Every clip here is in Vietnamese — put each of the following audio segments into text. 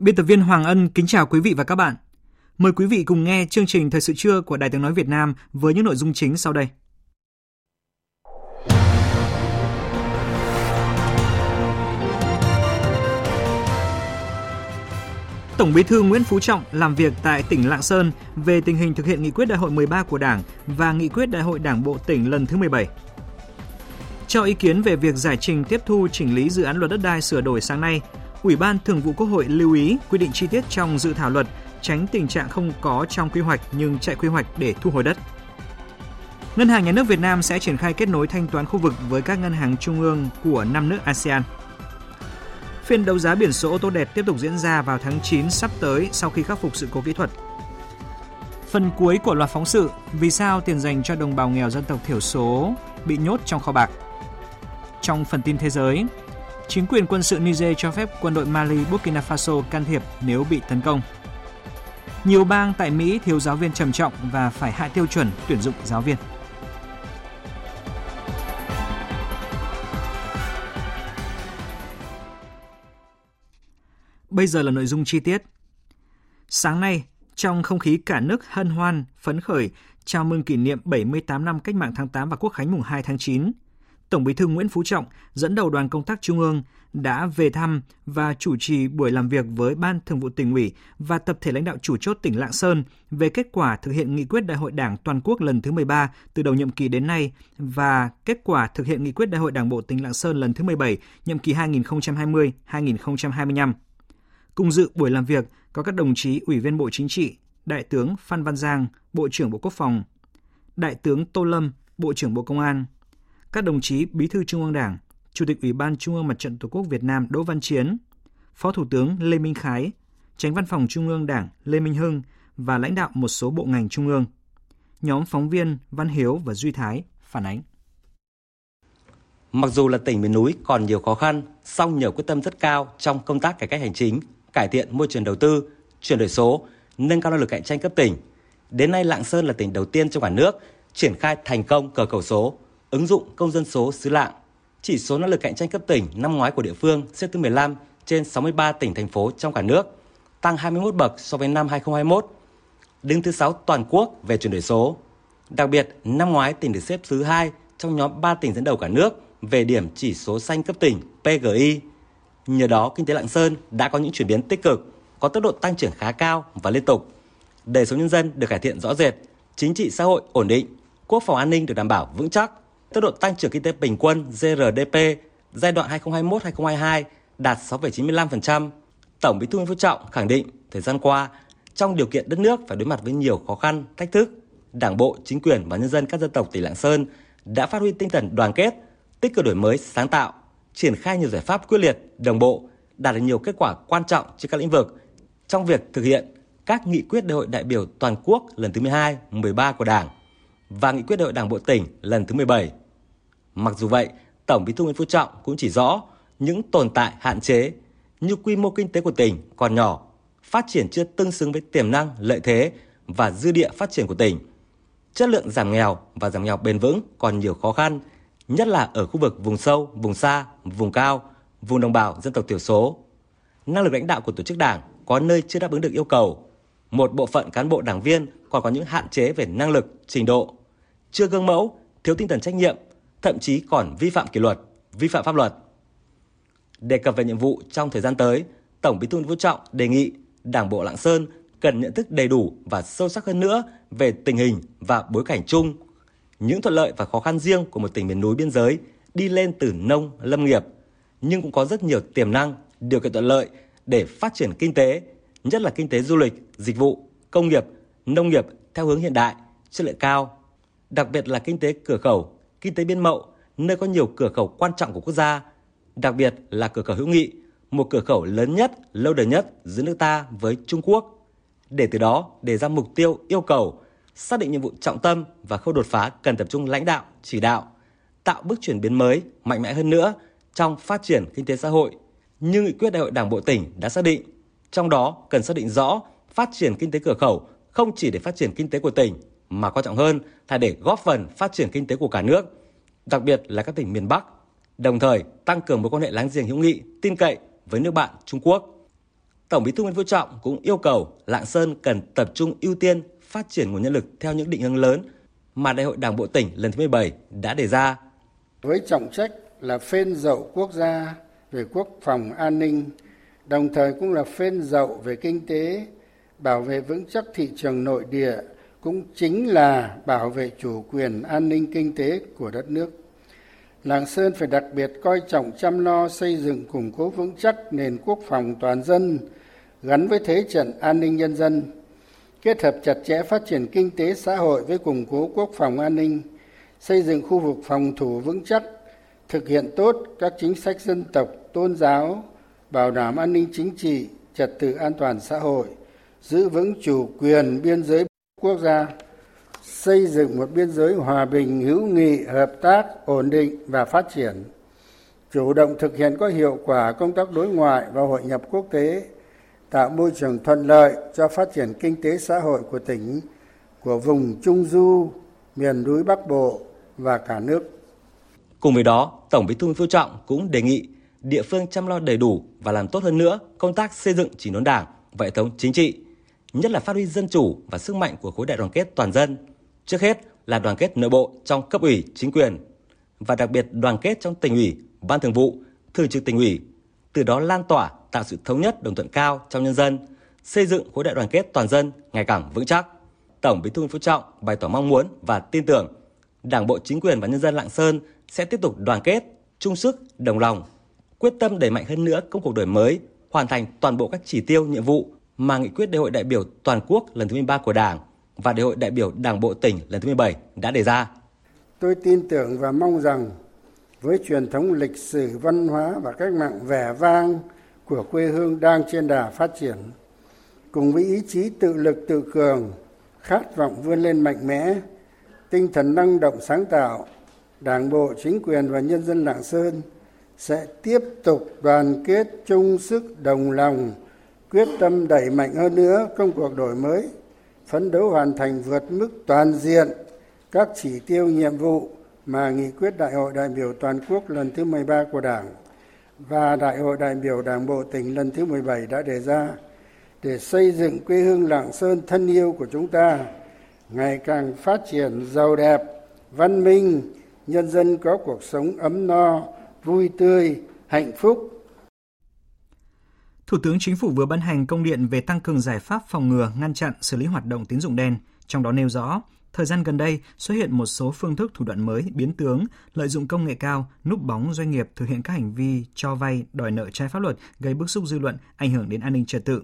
Biên tập viên Hoàng Ân kính chào quý vị và các bạn. Mời quý vị cùng nghe chương trình Thời sự trưa của Đài tiếng nói Việt Nam với những nội dung chính sau đây. Tổng Bí thư Nguyễn Phú Trọng làm việc tại tỉnh Lạng Sơn về tình hình thực hiện nghị quyết đại hội 13 của Đảng và nghị quyết đại hội Đảng bộ tỉnh lần thứ 17. Cho ý kiến về việc giải trình tiếp thu chỉnh lý dự án luật đất đai sửa đổi sáng nay, Ủy ban Thường vụ Quốc hội lưu ý quy định chi tiết trong dự thảo luật, tránh tình trạng không có trong quy hoạch nhưng chạy quy hoạch để thu hồi đất. Ngân hàng Nhà nước Việt Nam sẽ triển khai kết nối thanh toán khu vực với các ngân hàng trung ương của năm nước ASEAN. Phiên đấu giá biển số ô tô đẹp tiếp tục diễn ra vào tháng 9 sắp tới sau khi khắc phục sự cố kỹ thuật. Phần cuối của loạt phóng sự Vì sao tiền dành cho đồng bào nghèo dân tộc thiểu số bị nhốt trong kho bạc? Trong phần tin thế giới, chính quyền quân sự Niger cho phép quân đội Mali, Burkina Faso can thiệp nếu bị tấn công. Nhiều bang tại Mỹ thiếu giáo viên trầm trọng và phải hạ tiêu chuẩn tuyển dụng giáo viên. Bây giờ là nội dung chi tiết. Sáng nay, trong không khí cả nước hân hoan, phấn khởi, chào mừng kỷ niệm 78 năm Cách mạng tháng 8 và Quốc khánh mùng 2 tháng 9, Tổng Bí thư Nguyễn Phú Trọng dẫn đầu đoàn công tác Trung ương đã về thăm và chủ trì buổi làm việc với Ban Thường vụ tỉnh ủy và tập thể lãnh đạo chủ chốt tỉnh Lạng Sơn về kết quả thực hiện nghị quyết Đại hội Đảng toàn quốc lần thứ 13 từ đầu nhiệm kỳ đến nay và kết quả thực hiện nghị quyết Đại hội Đảng bộ tỉnh Lạng Sơn lần thứ 17 nhiệm kỳ 2020-2025. Cùng dự buổi làm việc có các đồng chí Ủy viên Bộ Chính trị, Đại tướng Phan Văn Giang, Bộ trưởng Bộ Quốc phòng, Đại tướng Tô Lâm, Bộ trưởng Bộ Công an, các đồng chí Bí thư Trung ương Đảng, Chủ tịch Ủy ban Trung ương Mặt trận Tổ quốc Việt Nam Đỗ Văn Chiến, Phó Thủ tướng Lê Minh Khái, Tránh Văn phòng Trung ương Đảng Lê Minh Hưng và lãnh đạo một số bộ ngành trung ương. Nhóm phóng viên Văn Hiếu và Duy Thái phản ánh. Mặc dù là tỉnh miền núi còn nhiều khó khăn, song nhờ quyết tâm rất cao trong công tác cải cách hành chính, cải thiện môi trường đầu tư, chuyển đổi số, nâng cao năng lực cạnh tranh cấp tỉnh. Đến nay Lạng Sơn là tỉnh đầu tiên trong cả nước triển khai thành công cờ khẩu số, ứng dụng công dân số xứ Lạng. Chỉ số năng lực cạnh tranh cấp tỉnh năm ngoái của địa phương xếp thứ 15 trên 63 tỉnh thành phố trong cả nước, tăng 21 bậc so với năm 2021. Đứng thứ 6 toàn quốc về chuyển đổi số. Đặc biệt, năm ngoái tỉnh được xếp thứ 2 trong nhóm 3 tỉnh dẫn đầu cả nước về điểm chỉ số xanh cấp tỉnh PGI. Nhờ đó, kinh tế Lạng Sơn đã có những chuyển biến tích cực, có tốc độ tăng trưởng khá cao và liên tục. Đời sống nhân dân được cải thiện rõ rệt, chính trị xã hội ổn định, quốc phòng an ninh được đảm bảo vững chắc, tốc độ tăng trưởng kinh tế bình quân GRDP giai đoạn 2021-2022 đạt 6,95%. Tổng Bí thư Nguyễn Phú Trọng khẳng định thời gian qua, trong điều kiện đất nước phải đối mặt với nhiều khó khăn, thách thức, Đảng bộ, chính quyền và nhân dân các dân tộc tỉnh Lạng Sơn đã phát huy tinh thần đoàn kết, tích cực đổi mới, sáng tạo, triển khai nhiều giải pháp quyết liệt, đồng bộ, đạt được nhiều kết quả quan trọng trên các lĩnh vực trong việc thực hiện các nghị quyết đại hội đại biểu toàn quốc lần thứ 12, 13 của Đảng và nghị quyết đại hội Đảng bộ tỉnh lần thứ 17. Mặc dù vậy, Tổng Bí thư Nguyễn Phú Trọng cũng chỉ rõ những tồn tại hạn chế như quy mô kinh tế của tỉnh còn nhỏ, phát triển chưa tương xứng với tiềm năng, lợi thế và dư địa phát triển của tỉnh. Chất lượng giảm nghèo và giảm nghèo bền vững còn nhiều khó khăn, nhất là ở khu vực vùng sâu, vùng xa, vùng cao, vùng đồng bào dân tộc thiểu số. Năng lực lãnh đạo của tổ chức đảng có nơi chưa đáp ứng được yêu cầu. Một bộ phận cán bộ đảng viên còn có những hạn chế về năng lực, trình độ, chưa gương mẫu, thiếu tinh thần trách nhiệm, thậm chí còn vi phạm kỷ luật, vi phạm pháp luật. Đề cập về nhiệm vụ trong thời gian tới, Tổng Bí thư Nguyễn Phú Trọng đề nghị Đảng bộ Lạng Sơn cần nhận thức đầy đủ và sâu sắc hơn nữa về tình hình và bối cảnh chung, những thuận lợi và khó khăn riêng của một tỉnh miền núi biên giới đi lên từ nông lâm nghiệp, nhưng cũng có rất nhiều tiềm năng, điều kiện thuận lợi để phát triển kinh tế, nhất là kinh tế du lịch, dịch vụ, công nghiệp, nông nghiệp theo hướng hiện đại, chất lượng cao. Đặc biệt là kinh tế cửa khẩu, kinh tế biên mậu, nơi có nhiều cửa khẩu quan trọng của quốc gia, đặc biệt là cửa khẩu hữu nghị, một cửa khẩu lớn nhất, lâu đời nhất giữa nước ta với Trung Quốc. Để từ đó đề ra mục tiêu, yêu cầu, xác định nhiệm vụ trọng tâm và khâu đột phá cần tập trung lãnh đạo, chỉ đạo, tạo bước chuyển biến mới, mạnh mẽ hơn nữa trong phát triển kinh tế xã hội. Như nghị quyết đại hội Đảng bộ tỉnh đã xác định, trong đó cần xác định rõ phát triển kinh tế cửa khẩu không chỉ để phát triển kinh tế của tỉnh mà quan trọng hơn là để góp phần phát triển kinh tế của cả nước, đặc biệt là các tỉnh miền Bắc, đồng thời tăng cường mối quan hệ láng giềng hữu nghị, tin cậy với nước bạn Trung Quốc. Tổng Bí thư Nguyễn Phú Trọng cũng yêu cầu Lạng Sơn cần tập trung ưu tiên phát triển nguồn nhân lực theo những định hướng lớn mà Đại hội Đảng bộ tỉnh lần thứ 17 đã đề ra. Với trọng trách là phên dậu quốc gia về quốc phòng an ninh, đồng thời cũng là phên dậu về kinh tế, bảo vệ vững chắc thị trường nội địa, cũng chính là bảo vệ chủ quyền an ninh kinh tế của đất nước. Lạng Sơn phải đặc biệt coi trọng chăm lo xây dựng củng cố vững chắc nền quốc phòng toàn dân gắn với thế trận an ninh nhân dân, kết hợp chặt chẽ phát triển kinh tế xã hội với củng cố quốc phòng an ninh, xây dựng khu vực phòng thủ vững chắc, thực hiện tốt các chính sách dân tộc, tôn giáo, bảo đảm an ninh chính trị, trật tự an toàn xã hội, giữ vững chủ quyền biên giới quốc gia, xây dựng một biên giới hòa bình, hữu nghị, hợp tác, ổn định và phát triển, chủ động thực hiện có hiệu quả công tác đối ngoại và hội nhập quốc tế, tạo môi trường thuận lợi cho phát triển kinh tế xã hội của tỉnh, của vùng trung du, miền núi bắc bộ và cả nước. Cùng với đó, tổng bí thư nguyễn phú trọng cũng đề nghị địa phương chăm lo đầy đủ và làm tốt hơn nữa công tác xây dựng chỉnh đốn đảng và hệ thống chính trị nhất là phát huy dân chủ và sức mạnh của khối đại đoàn kết toàn dân Trước hết là đoàn kết nội bộ trong cấp ủy, chính quyền và đặc biệt đoàn kết trong tỉnh ủy, ban thường vụ, thường trực tỉnh ủy, từ đó lan tỏa tạo sự thống nhất đồng thuận cao trong nhân dân, xây dựng khối đại đoàn kết toàn dân ngày càng vững chắc. Tổng Bí thư Nguyễn Phú Trọng bày tỏ mong muốn và tin tưởng Đảng bộ chính quyền và nhân dân Lạng Sơn sẽ tiếp tục đoàn kết, chung sức, đồng lòng, quyết tâm đẩy mạnh hơn nữa công cuộc đổi mới, hoàn thành toàn bộ các chỉ tiêu, nhiệm vụ mà nghị quyết đại hội đại biểu toàn quốc lần thứ 13 của Đảng và Đại hội đại biểu Đảng bộ tỉnh lần thứ 17 đã đề ra. Tôi tin tưởng và mong rằng với truyền thống lịch sử văn hóa và cách mạng vẻ vang của quê hương đang trên đà phát triển, cùng với ý chí tự lực tự cường, khát vọng vươn lên mạnh mẽ, tinh thần năng động sáng tạo, Đảng bộ, chính quyền và nhân dân Lạng Sơn sẽ tiếp tục đoàn kết chung sức đồng lòng, quyết tâm đẩy mạnh hơn nữa công cuộc đổi mới phấn đấu hoàn thành vượt mức toàn diện các chỉ tiêu nhiệm vụ mà nghị quyết đại hội đại biểu toàn quốc lần thứ 13 của Đảng và đại hội đại biểu Đảng bộ tỉnh lần thứ 17 đã đề ra để xây dựng quê hương Lạng Sơn thân yêu của chúng ta ngày càng phát triển giàu đẹp, văn minh, nhân dân có cuộc sống ấm no, vui tươi, hạnh phúc. Thủ tướng Chính phủ vừa ban hành công điện về tăng cường giải pháp phòng ngừa, ngăn chặn, xử lý hoạt động tín dụng đen, trong đó nêu rõ Thời gian gần đây xuất hiện một số phương thức thủ đoạn mới, biến tướng, lợi dụng công nghệ cao, núp bóng doanh nghiệp thực hiện các hành vi cho vay, đòi nợ trái pháp luật, gây bức xúc dư luận, ảnh hưởng đến an ninh trật tự.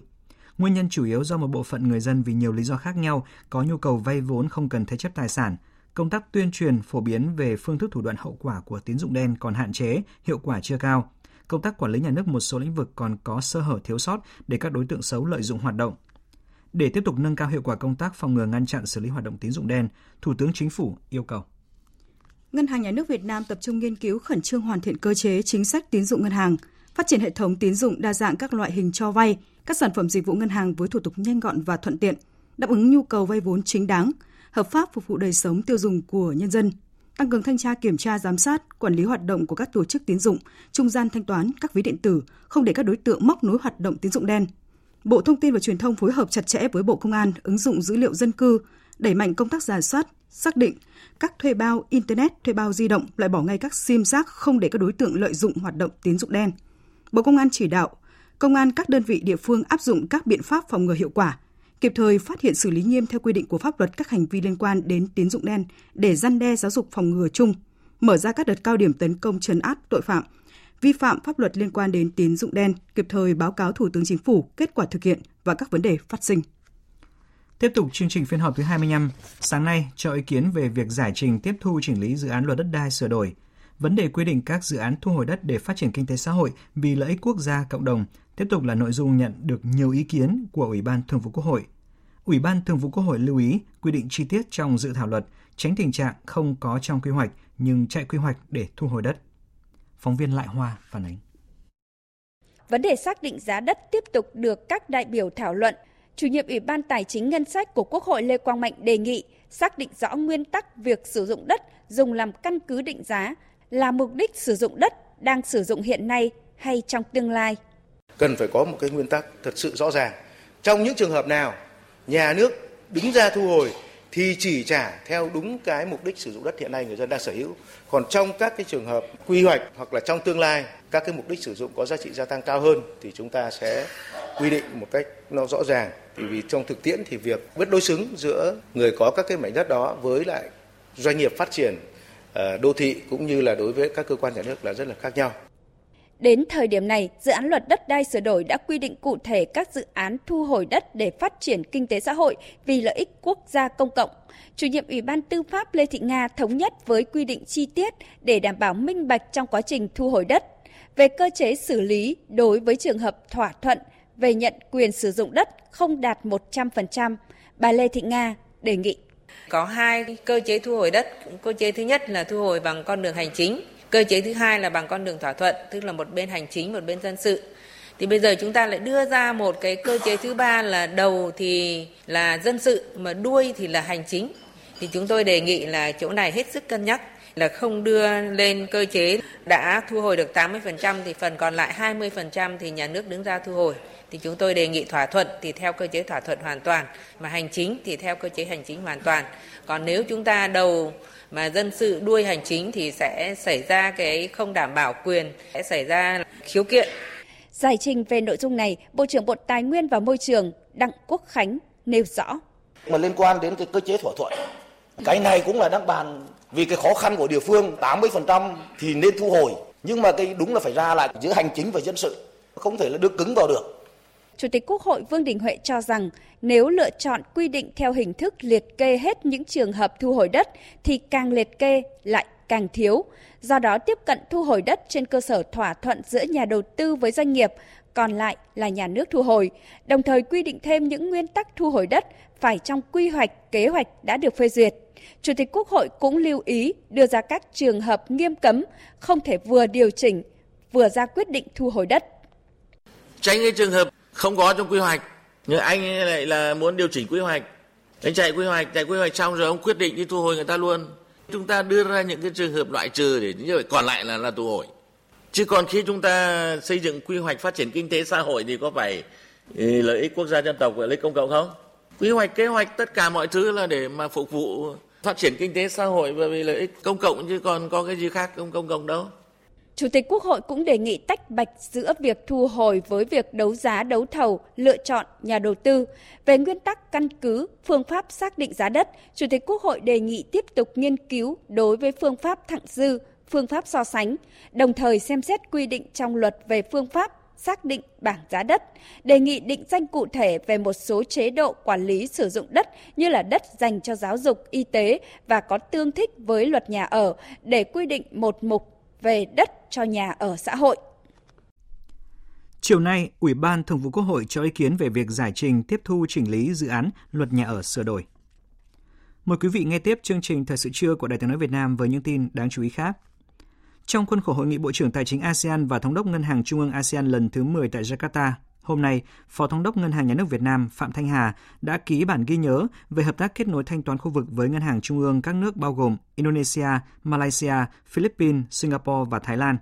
Nguyên nhân chủ yếu do một bộ phận người dân vì nhiều lý do khác nhau có nhu cầu vay vốn không cần thế chấp tài sản. Công tác tuyên truyền phổ biến về phương thức thủ đoạn hậu quả của tín dụng đen còn hạn chế, hiệu quả chưa cao công tác quản lý nhà nước một số lĩnh vực còn có sơ hở thiếu sót để các đối tượng xấu lợi dụng hoạt động. Để tiếp tục nâng cao hiệu quả công tác phòng ngừa ngăn chặn xử lý hoạt động tín dụng đen, Thủ tướng Chính phủ yêu cầu Ngân hàng Nhà nước Việt Nam tập trung nghiên cứu khẩn trương hoàn thiện cơ chế chính sách tín dụng ngân hàng, phát triển hệ thống tín dụng đa dạng các loại hình cho vay, các sản phẩm dịch vụ ngân hàng với thủ tục nhanh gọn và thuận tiện, đáp ứng nhu cầu vay vốn chính đáng, hợp pháp phục vụ đời sống tiêu dùng của nhân dân, tăng cường thanh tra kiểm tra giám sát, quản lý hoạt động của các tổ chức tín dụng, trung gian thanh toán, các ví điện tử, không để các đối tượng móc nối hoạt động tín dụng đen. Bộ Thông tin và Truyền thông phối hợp chặt chẽ với Bộ Công an ứng dụng dữ liệu dân cư, đẩy mạnh công tác giả soát, xác định các thuê bao internet, thuê bao di động, loại bỏ ngay các sim giác không để các đối tượng lợi dụng hoạt động tín dụng đen. Bộ Công an chỉ đạo công an các đơn vị địa phương áp dụng các biện pháp phòng ngừa hiệu quả, kịp thời phát hiện xử lý nghiêm theo quy định của pháp luật các hành vi liên quan đến tín dụng đen để răn đe giáo dục phòng ngừa chung, mở ra các đợt cao điểm tấn công trấn áp tội phạm, vi phạm pháp luật liên quan đến tín dụng đen, kịp thời báo cáo Thủ tướng Chính phủ kết quả thực hiện và các vấn đề phát sinh. Tiếp tục chương trình phiên họp thứ 25, sáng nay cho ý kiến về việc giải trình tiếp thu chỉnh lý dự án luật đất đai sửa đổi. Vấn đề quy định các dự án thu hồi đất để phát triển kinh tế xã hội vì lợi ích quốc gia cộng đồng tiếp tục là nội dung nhận được nhiều ý kiến của Ủy ban Thường vụ Quốc hội. Ủy ban Thường vụ Quốc hội lưu ý quy định chi tiết trong dự thảo luật, tránh tình trạng không có trong quy hoạch nhưng chạy quy hoạch để thu hồi đất. Phóng viên Lại Hoa phản ánh. Vấn đề xác định giá đất tiếp tục được các đại biểu thảo luận. Chủ nhiệm Ủy ban Tài chính Ngân sách của Quốc hội Lê Quang Mạnh đề nghị xác định rõ nguyên tắc việc sử dụng đất dùng làm căn cứ định giá là mục đích sử dụng đất đang sử dụng hiện nay hay trong tương lai. Cần phải có một cái nguyên tắc thật sự rõ ràng. Trong những trường hợp nào nhà nước đứng ra thu hồi thì chỉ trả theo đúng cái mục đích sử dụng đất hiện nay người dân đang sở hữu. Còn trong các cái trường hợp quy hoạch hoặc là trong tương lai, các cái mục đích sử dụng có giá trị gia tăng cao hơn thì chúng ta sẽ quy định một cách nó rõ ràng. Thì vì trong thực tiễn thì việc bất đối xứng giữa người có các cái mảnh đất đó với lại doanh nghiệp phát triển ờ, đô thị cũng như là đối với các cơ quan nhà nước là rất là khác nhau. Đến thời điểm này, dự án luật đất đai sửa đổi đã quy định cụ thể các dự án thu hồi đất để phát triển kinh tế xã hội vì lợi ích quốc gia công cộng. Chủ nhiệm Ủy ban Tư pháp Lê Thị Nga thống nhất với quy định chi tiết để đảm bảo minh bạch trong quá trình thu hồi đất. Về cơ chế xử lý đối với trường hợp thỏa thuận về nhận quyền sử dụng đất không đạt 100%, bà Lê Thị Nga đề nghị. Có hai cơ chế thu hồi đất. Cơ chế thứ nhất là thu hồi bằng con đường hành chính Cơ chế thứ hai là bằng con đường thỏa thuận, tức là một bên hành chính, một bên dân sự. Thì bây giờ chúng ta lại đưa ra một cái cơ chế thứ ba là đầu thì là dân sự mà đuôi thì là hành chính. Thì chúng tôi đề nghị là chỗ này hết sức cân nhắc là không đưa lên cơ chế đã thu hồi được 80% thì phần còn lại 20% thì nhà nước đứng ra thu hồi. Thì chúng tôi đề nghị thỏa thuận thì theo cơ chế thỏa thuận hoàn toàn, mà hành chính thì theo cơ chế hành chính hoàn toàn. Còn nếu chúng ta đầu mà dân sự đuôi hành chính thì sẽ xảy ra cái không đảm bảo quyền, sẽ xảy ra khiếu kiện. Giải trình về nội dung này, Bộ trưởng Bộ Tài nguyên và Môi trường Đặng Quốc Khánh nêu rõ. Mà liên quan đến cái cơ chế thỏa thuận, cái này cũng là đang bàn vì cái khó khăn của địa phương 80% thì nên thu hồi. Nhưng mà cái đúng là phải ra lại giữa hành chính và dân sự, không thể là đưa cứng vào được. Chủ tịch Quốc hội Vương Đình Huệ cho rằng nếu lựa chọn quy định theo hình thức liệt kê hết những trường hợp thu hồi đất thì càng liệt kê lại càng thiếu. Do đó tiếp cận thu hồi đất trên cơ sở thỏa thuận giữa nhà đầu tư với doanh nghiệp, còn lại là nhà nước thu hồi, đồng thời quy định thêm những nguyên tắc thu hồi đất phải trong quy hoạch, kế hoạch đã được phê duyệt. Chủ tịch Quốc hội cũng lưu ý đưa ra các trường hợp nghiêm cấm, không thể vừa điều chỉnh, vừa ra quyết định thu hồi đất. Tránh cái trường hợp không có trong quy hoạch. Nhưng anh lại là muốn điều chỉnh quy hoạch. Anh chạy quy hoạch, chạy quy hoạch xong rồi ông quyết định đi thu hồi người ta luôn. Chúng ta đưa ra những cái trường hợp loại trừ để như vậy còn lại là là thu hồi chứ còn khi chúng ta xây dựng quy hoạch phát triển kinh tế xã hội thì có phải ừ, lợi ích quốc gia dân tộc và lợi ích công cộng không? Quy hoạch, kế hoạch, tất cả mọi thứ là để mà phục vụ phát triển kinh tế xã hội và vì lợi ích công cộng chứ còn có cái gì khác không công cộng đâu. Chủ tịch Quốc hội cũng đề nghị tách bạch giữa việc thu hồi với việc đấu giá đấu thầu, lựa chọn nhà đầu tư. Về nguyên tắc căn cứ, phương pháp xác định giá đất, Chủ tịch Quốc hội đề nghị tiếp tục nghiên cứu đối với phương pháp thặng dư, phương pháp so sánh, đồng thời xem xét quy định trong luật về phương pháp xác định bảng giá đất, đề nghị định danh cụ thể về một số chế độ quản lý sử dụng đất như là đất dành cho giáo dục, y tế và có tương thích với luật nhà ở để quy định một mục về đất cho nhà ở xã hội. Chiều nay, Ủy ban Thường vụ Quốc hội cho ý kiến về việc giải trình tiếp thu chỉnh lý dự án luật nhà ở sửa đổi. Mời quý vị nghe tiếp chương trình Thời sự trưa của Đài tiếng nói Việt Nam với những tin đáng chú ý khác. Trong khuôn khổ Hội nghị Bộ trưởng Tài chính ASEAN và Thống đốc Ngân hàng Trung ương ASEAN lần thứ 10 tại Jakarta, hôm nay, Phó Thống đốc Ngân hàng Nhà nước Việt Nam Phạm Thanh Hà đã ký bản ghi nhớ về hợp tác kết nối thanh toán khu vực với Ngân hàng Trung ương các nước bao gồm Indonesia, Malaysia, Philippines, Singapore và Thái Lan.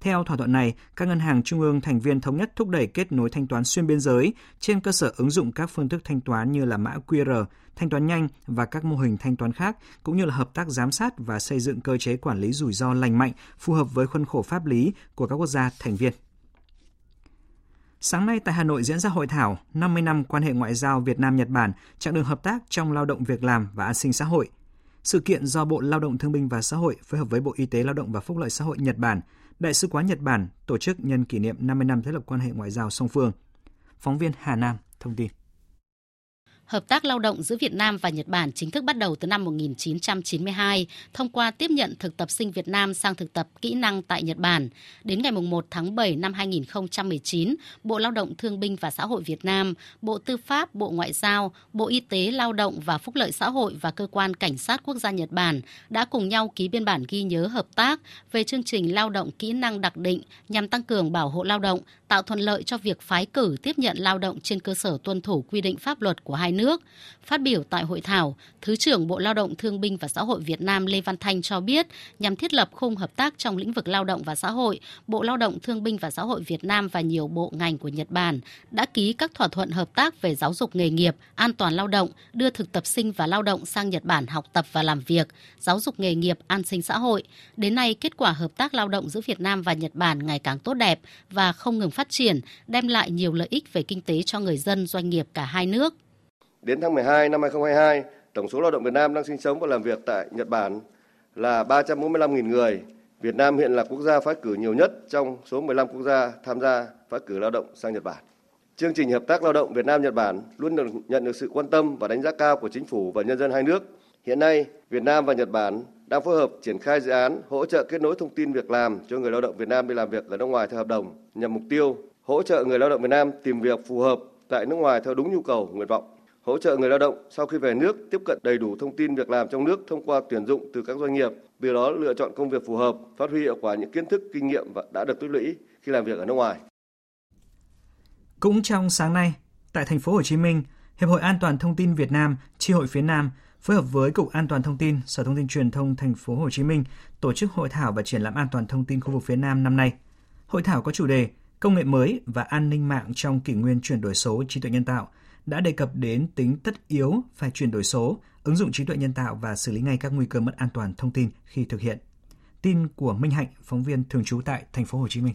Theo thỏa thuận này, các ngân hàng trung ương thành viên thống nhất thúc đẩy kết nối thanh toán xuyên biên giới trên cơ sở ứng dụng các phương thức thanh toán như là mã QR, thanh toán nhanh và các mô hình thanh toán khác, cũng như là hợp tác giám sát và xây dựng cơ chế quản lý rủi ro lành mạnh phù hợp với khuôn khổ pháp lý của các quốc gia thành viên. Sáng nay tại Hà Nội diễn ra hội thảo 50 năm quan hệ ngoại giao Việt Nam-Nhật Bản, chặng đường hợp tác trong lao động việc làm và an sinh xã hội. Sự kiện do Bộ Lao động Thương binh và Xã hội phối hợp với Bộ Y tế Lao động và Phúc lợi Xã hội Nhật Bản Đại sứ quán Nhật Bản tổ chức nhân kỷ niệm 50 năm thiết lập quan hệ ngoại giao song phương. Phóng viên Hà Nam thông tin. Hợp tác lao động giữa Việt Nam và Nhật Bản chính thức bắt đầu từ năm 1992 thông qua tiếp nhận thực tập sinh Việt Nam sang thực tập kỹ năng tại Nhật Bản. Đến ngày 1 tháng 7 năm 2019, Bộ Lao động Thương binh và Xã hội Việt Nam, Bộ Tư pháp, Bộ Ngoại giao, Bộ Y tế Lao động và Phúc lợi Xã hội và Cơ quan Cảnh sát Quốc gia Nhật Bản đã cùng nhau ký biên bản ghi nhớ hợp tác về chương trình lao động kỹ năng đặc định nhằm tăng cường bảo hộ lao động, tạo thuận lợi cho việc phái cử tiếp nhận lao động trên cơ sở tuân thủ quy định pháp luật của hai nước. Phát biểu tại hội thảo, Thứ trưởng Bộ Lao động Thương binh và Xã hội Việt Nam Lê Văn Thanh cho biết, nhằm thiết lập khung hợp tác trong lĩnh vực lao động và xã hội, Bộ Lao động Thương binh và Xã hội Việt Nam và nhiều bộ ngành của Nhật Bản đã ký các thỏa thuận hợp tác về giáo dục nghề nghiệp, an toàn lao động, đưa thực tập sinh và lao động sang Nhật Bản học tập và làm việc, giáo dục nghề nghiệp, an sinh xã hội. Đến nay, kết quả hợp tác lao động giữa Việt Nam và Nhật Bản ngày càng tốt đẹp và không ngừng phát triển, đem lại nhiều lợi ích về kinh tế cho người dân, doanh nghiệp cả hai nước. Đến tháng 12 năm 2022, tổng số lao động Việt Nam đang sinh sống và làm việc tại Nhật Bản là 345.000 người. Việt Nam hiện là quốc gia phái cử nhiều nhất trong số 15 quốc gia tham gia phái cử lao động sang Nhật Bản. Chương trình hợp tác lao động Việt Nam Nhật Bản luôn được nhận được sự quan tâm và đánh giá cao của chính phủ và nhân dân hai nước. Hiện nay, Việt Nam và Nhật Bản đang phối hợp triển khai dự án hỗ trợ kết nối thông tin việc làm cho người lao động Việt Nam đi làm việc ở nước ngoài theo hợp đồng nhằm mục tiêu hỗ trợ người lao động Việt Nam tìm việc phù hợp tại nước ngoài theo đúng nhu cầu, nguyện vọng hỗ trợ người lao động sau khi về nước tiếp cận đầy đủ thông tin việc làm trong nước thông qua tuyển dụng từ các doanh nghiệp, từ đó lựa chọn công việc phù hợp, phát huy hiệu quả những kiến thức, kinh nghiệm và đã được tích lũy khi làm việc ở nước ngoài. Cũng trong sáng nay, tại thành phố Hồ Chí Minh, Hiệp hội An toàn thông tin Việt Nam, Chi hội phía Nam phối hợp với Cục An toàn thông tin, Sở Thông tin Truyền thông thành phố Hồ Chí Minh tổ chức hội thảo và triển lãm an toàn thông tin khu vực phía Nam năm nay. Hội thảo có chủ đề Công nghệ mới và an ninh mạng trong kỷ nguyên chuyển đổi số trí tuệ nhân tạo đã đề cập đến tính tất yếu phải chuyển đổi số, ứng dụng trí tuệ nhân tạo và xử lý ngay các nguy cơ mất an toàn thông tin khi thực hiện. Tin của Minh Hạnh, phóng viên thường trú tại thành phố Hồ Chí Minh.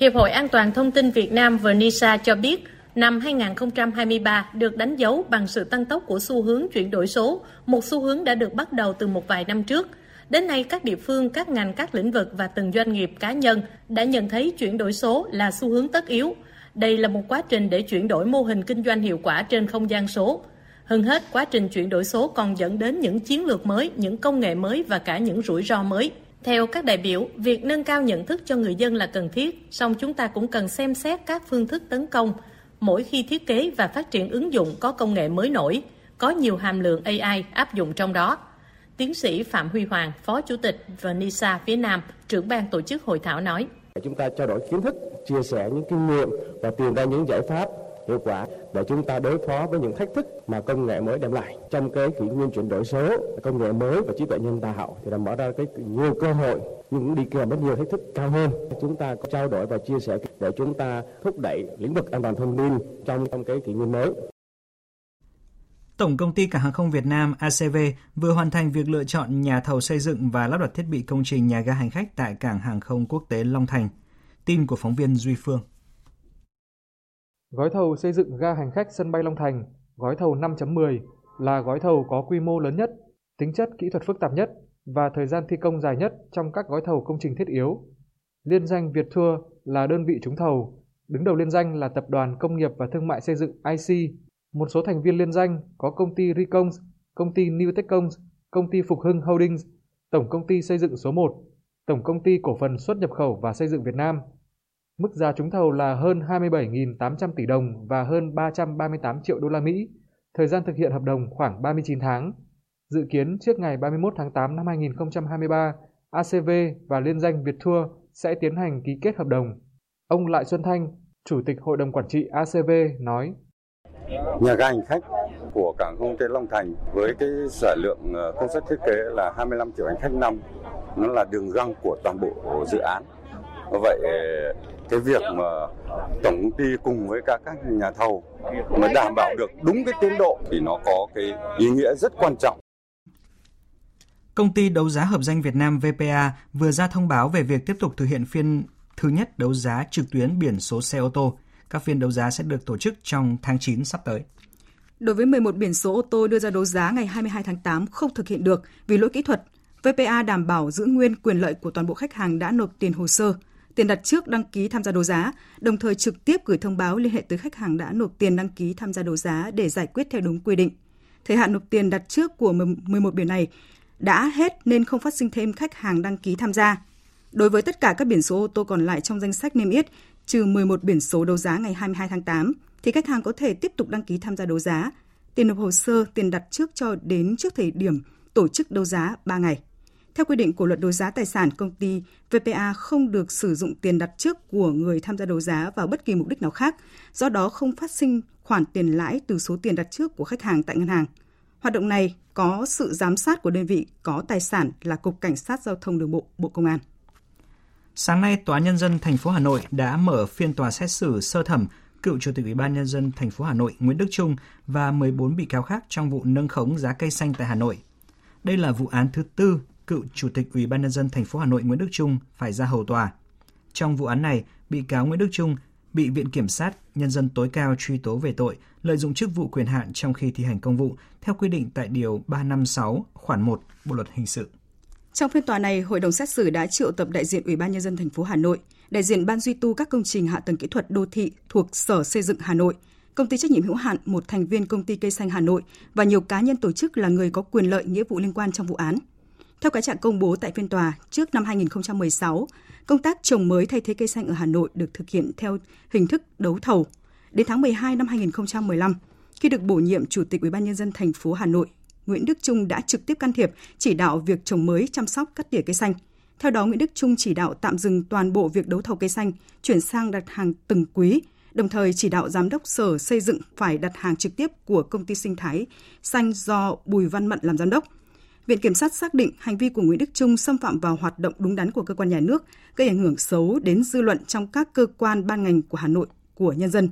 Hiệp hội An toàn thông tin Việt Nam VNISA cho biết, năm 2023 được đánh dấu bằng sự tăng tốc của xu hướng chuyển đổi số, một xu hướng đã được bắt đầu từ một vài năm trước. Đến nay, các địa phương, các ngành, các lĩnh vực và từng doanh nghiệp cá nhân đã nhận thấy chuyển đổi số là xu hướng tất yếu – đây là một quá trình để chuyển đổi mô hình kinh doanh hiệu quả trên không gian số. Hơn hết, quá trình chuyển đổi số còn dẫn đến những chiến lược mới, những công nghệ mới và cả những rủi ro mới. Theo các đại biểu, việc nâng cao nhận thức cho người dân là cần thiết, song chúng ta cũng cần xem xét các phương thức tấn công. Mỗi khi thiết kế và phát triển ứng dụng có công nghệ mới nổi, có nhiều hàm lượng AI áp dụng trong đó. Tiến sĩ Phạm Huy Hoàng, Phó Chủ tịch VNISA phía Nam, trưởng ban tổ chức hội thảo nói. Chúng ta trao đổi kiến thức, chia sẻ những kinh nghiệm và tìm ra những giải pháp hiệu quả để chúng ta đối phó với những thách thức mà công nghệ mới đem lại. Trong cái kỷ nguyên chuyển đổi số công nghệ mới và trí tuệ nhân tạo thì đã mở ra cái nhiều cơ hội nhưng cũng đi kèm với nhiều thách thức cao hơn. Chúng ta có trao đổi và chia sẻ để chúng ta thúc đẩy lĩnh vực an toàn thông tin trong trong cái kỷ nguyên mới. Tổng công ty Cảng hàng không Việt Nam ACV vừa hoàn thành việc lựa chọn nhà thầu xây dựng và lắp đặt thiết bị công trình nhà ga hành khách tại Cảng hàng không quốc tế Long Thành. Tin của phóng viên Duy Phương. Gói thầu xây dựng ga hành khách sân bay Long Thành, gói thầu 5.10 là gói thầu có quy mô lớn nhất, tính chất kỹ thuật phức tạp nhất và thời gian thi công dài nhất trong các gói thầu công trình thiết yếu. Liên danh Việt Thua là đơn vị trúng thầu, đứng đầu liên danh là Tập đoàn Công nghiệp và Thương mại Xây dựng IC một số thành viên liên danh có công ty Recons, công ty New Techcoms, công ty Phục Hưng Holdings, Tổng công ty xây dựng số 1, Tổng công ty cổ phần xuất nhập khẩu và xây dựng Việt Nam. Mức giá trúng thầu là hơn 27.800 tỷ đồng và hơn 338 triệu đô la Mỹ. Thời gian thực hiện hợp đồng khoảng 39 tháng. Dự kiến trước ngày 31 tháng 8 năm 2023, ACV và liên danh Việt Tour sẽ tiến hành ký kết hợp đồng. Ông Lại Xuân Thanh, Chủ tịch Hội đồng Quản trị ACV nói nhà ga hành khách của cảng không quốc tế Long Thành với cái sản lượng ờ, công suất thiết kế là 25 triệu hành khách năm. Nó là đường găng của toàn bộ dự án. Vậy ờ, cái việc mà tổng công ty cùng với các các nhà thầu mà đảm bảo được đúng cái tiến độ thì nó có cái ý nghĩa rất quan trọng. Công ty đấu giá hợp danh Việt Nam VPA vừa ra thông báo về việc tiếp tục thực hiện phiên thứ nhất đấu giá trực tuyến biển số xe ô tô. Các phiên đấu giá sẽ được tổ chức trong tháng 9 sắp tới. Đối với 11 biển số ô tô đưa ra đấu giá ngày 22 tháng 8 không thực hiện được vì lỗi kỹ thuật, VPA đảm bảo giữ nguyên quyền lợi của toàn bộ khách hàng đã nộp tiền hồ sơ, tiền đặt trước đăng ký tham gia đấu giá, đồng thời trực tiếp gửi thông báo liên hệ tới khách hàng đã nộp tiền đăng ký tham gia đấu giá để giải quyết theo đúng quy định. Thời hạn nộp tiền đặt trước của 11 biển này đã hết nên không phát sinh thêm khách hàng đăng ký tham gia. Đối với tất cả các biển số ô tô còn lại trong danh sách niêm yết, trừ 11 biển số đấu giá ngày 22 tháng 8, thì khách hàng có thể tiếp tục đăng ký tham gia đấu giá. Tiền nộp hồ sơ, tiền đặt trước cho đến trước thời điểm tổ chức đấu giá 3 ngày. Theo quy định của luật đấu giá tài sản, công ty VPA không được sử dụng tiền đặt trước của người tham gia đấu giá vào bất kỳ mục đích nào khác, do đó không phát sinh khoản tiền lãi từ số tiền đặt trước của khách hàng tại ngân hàng. Hoạt động này có sự giám sát của đơn vị có tài sản là Cục Cảnh sát Giao thông Đường bộ, Bộ Công an. Sáng nay, Tòa nhân dân thành phố Hà Nội đã mở phiên tòa xét xử sơ thẩm cựu Chủ tịch Ủy ban nhân dân thành phố Hà Nội Nguyễn Đức Trung và 14 bị cáo khác trong vụ nâng khống giá cây xanh tại Hà Nội. Đây là vụ án thứ tư cựu Chủ tịch Ủy ban nhân dân thành phố Hà Nội Nguyễn Đức Trung phải ra hầu tòa. Trong vụ án này, bị cáo Nguyễn Đức Trung bị Viện Kiểm sát Nhân dân tối cao truy tố về tội lợi dụng chức vụ quyền hạn trong khi thi hành công vụ theo quy định tại Điều 356 khoản 1 Bộ Luật Hình sự. Trong phiên tòa này, hội đồng xét xử đã triệu tập đại diện Ủy ban nhân dân thành phố Hà Nội, đại diện ban duy tu các công trình hạ tầng kỹ thuật đô thị thuộc Sở Xây dựng Hà Nội, công ty trách nhiệm hữu hạn một thành viên công ty cây xanh Hà Nội và nhiều cá nhân tổ chức là người có quyền lợi nghĩa vụ liên quan trong vụ án. Theo cáo trạng công bố tại phiên tòa, trước năm 2016, công tác trồng mới thay thế cây xanh ở Hà Nội được thực hiện theo hình thức đấu thầu. Đến tháng 12 năm 2015, khi được bổ nhiệm Chủ tịch Ủy ban nhân dân thành phố Hà Nội, Nguyễn Đức Trung đã trực tiếp can thiệp chỉ đạo việc trồng mới, chăm sóc, cắt tỉa cây xanh. Theo đó, Nguyễn Đức Trung chỉ đạo tạm dừng toàn bộ việc đấu thầu cây xanh, chuyển sang đặt hàng từng quý, đồng thời chỉ đạo giám đốc Sở Xây dựng phải đặt hàng trực tiếp của công ty sinh thái xanh do Bùi Văn Mận làm giám đốc. Viện Kiểm sát xác định hành vi của Nguyễn Đức Trung xâm phạm vào hoạt động đúng đắn của cơ quan nhà nước, gây ảnh hưởng xấu đến dư luận trong các cơ quan ban ngành của Hà Nội của nhân dân.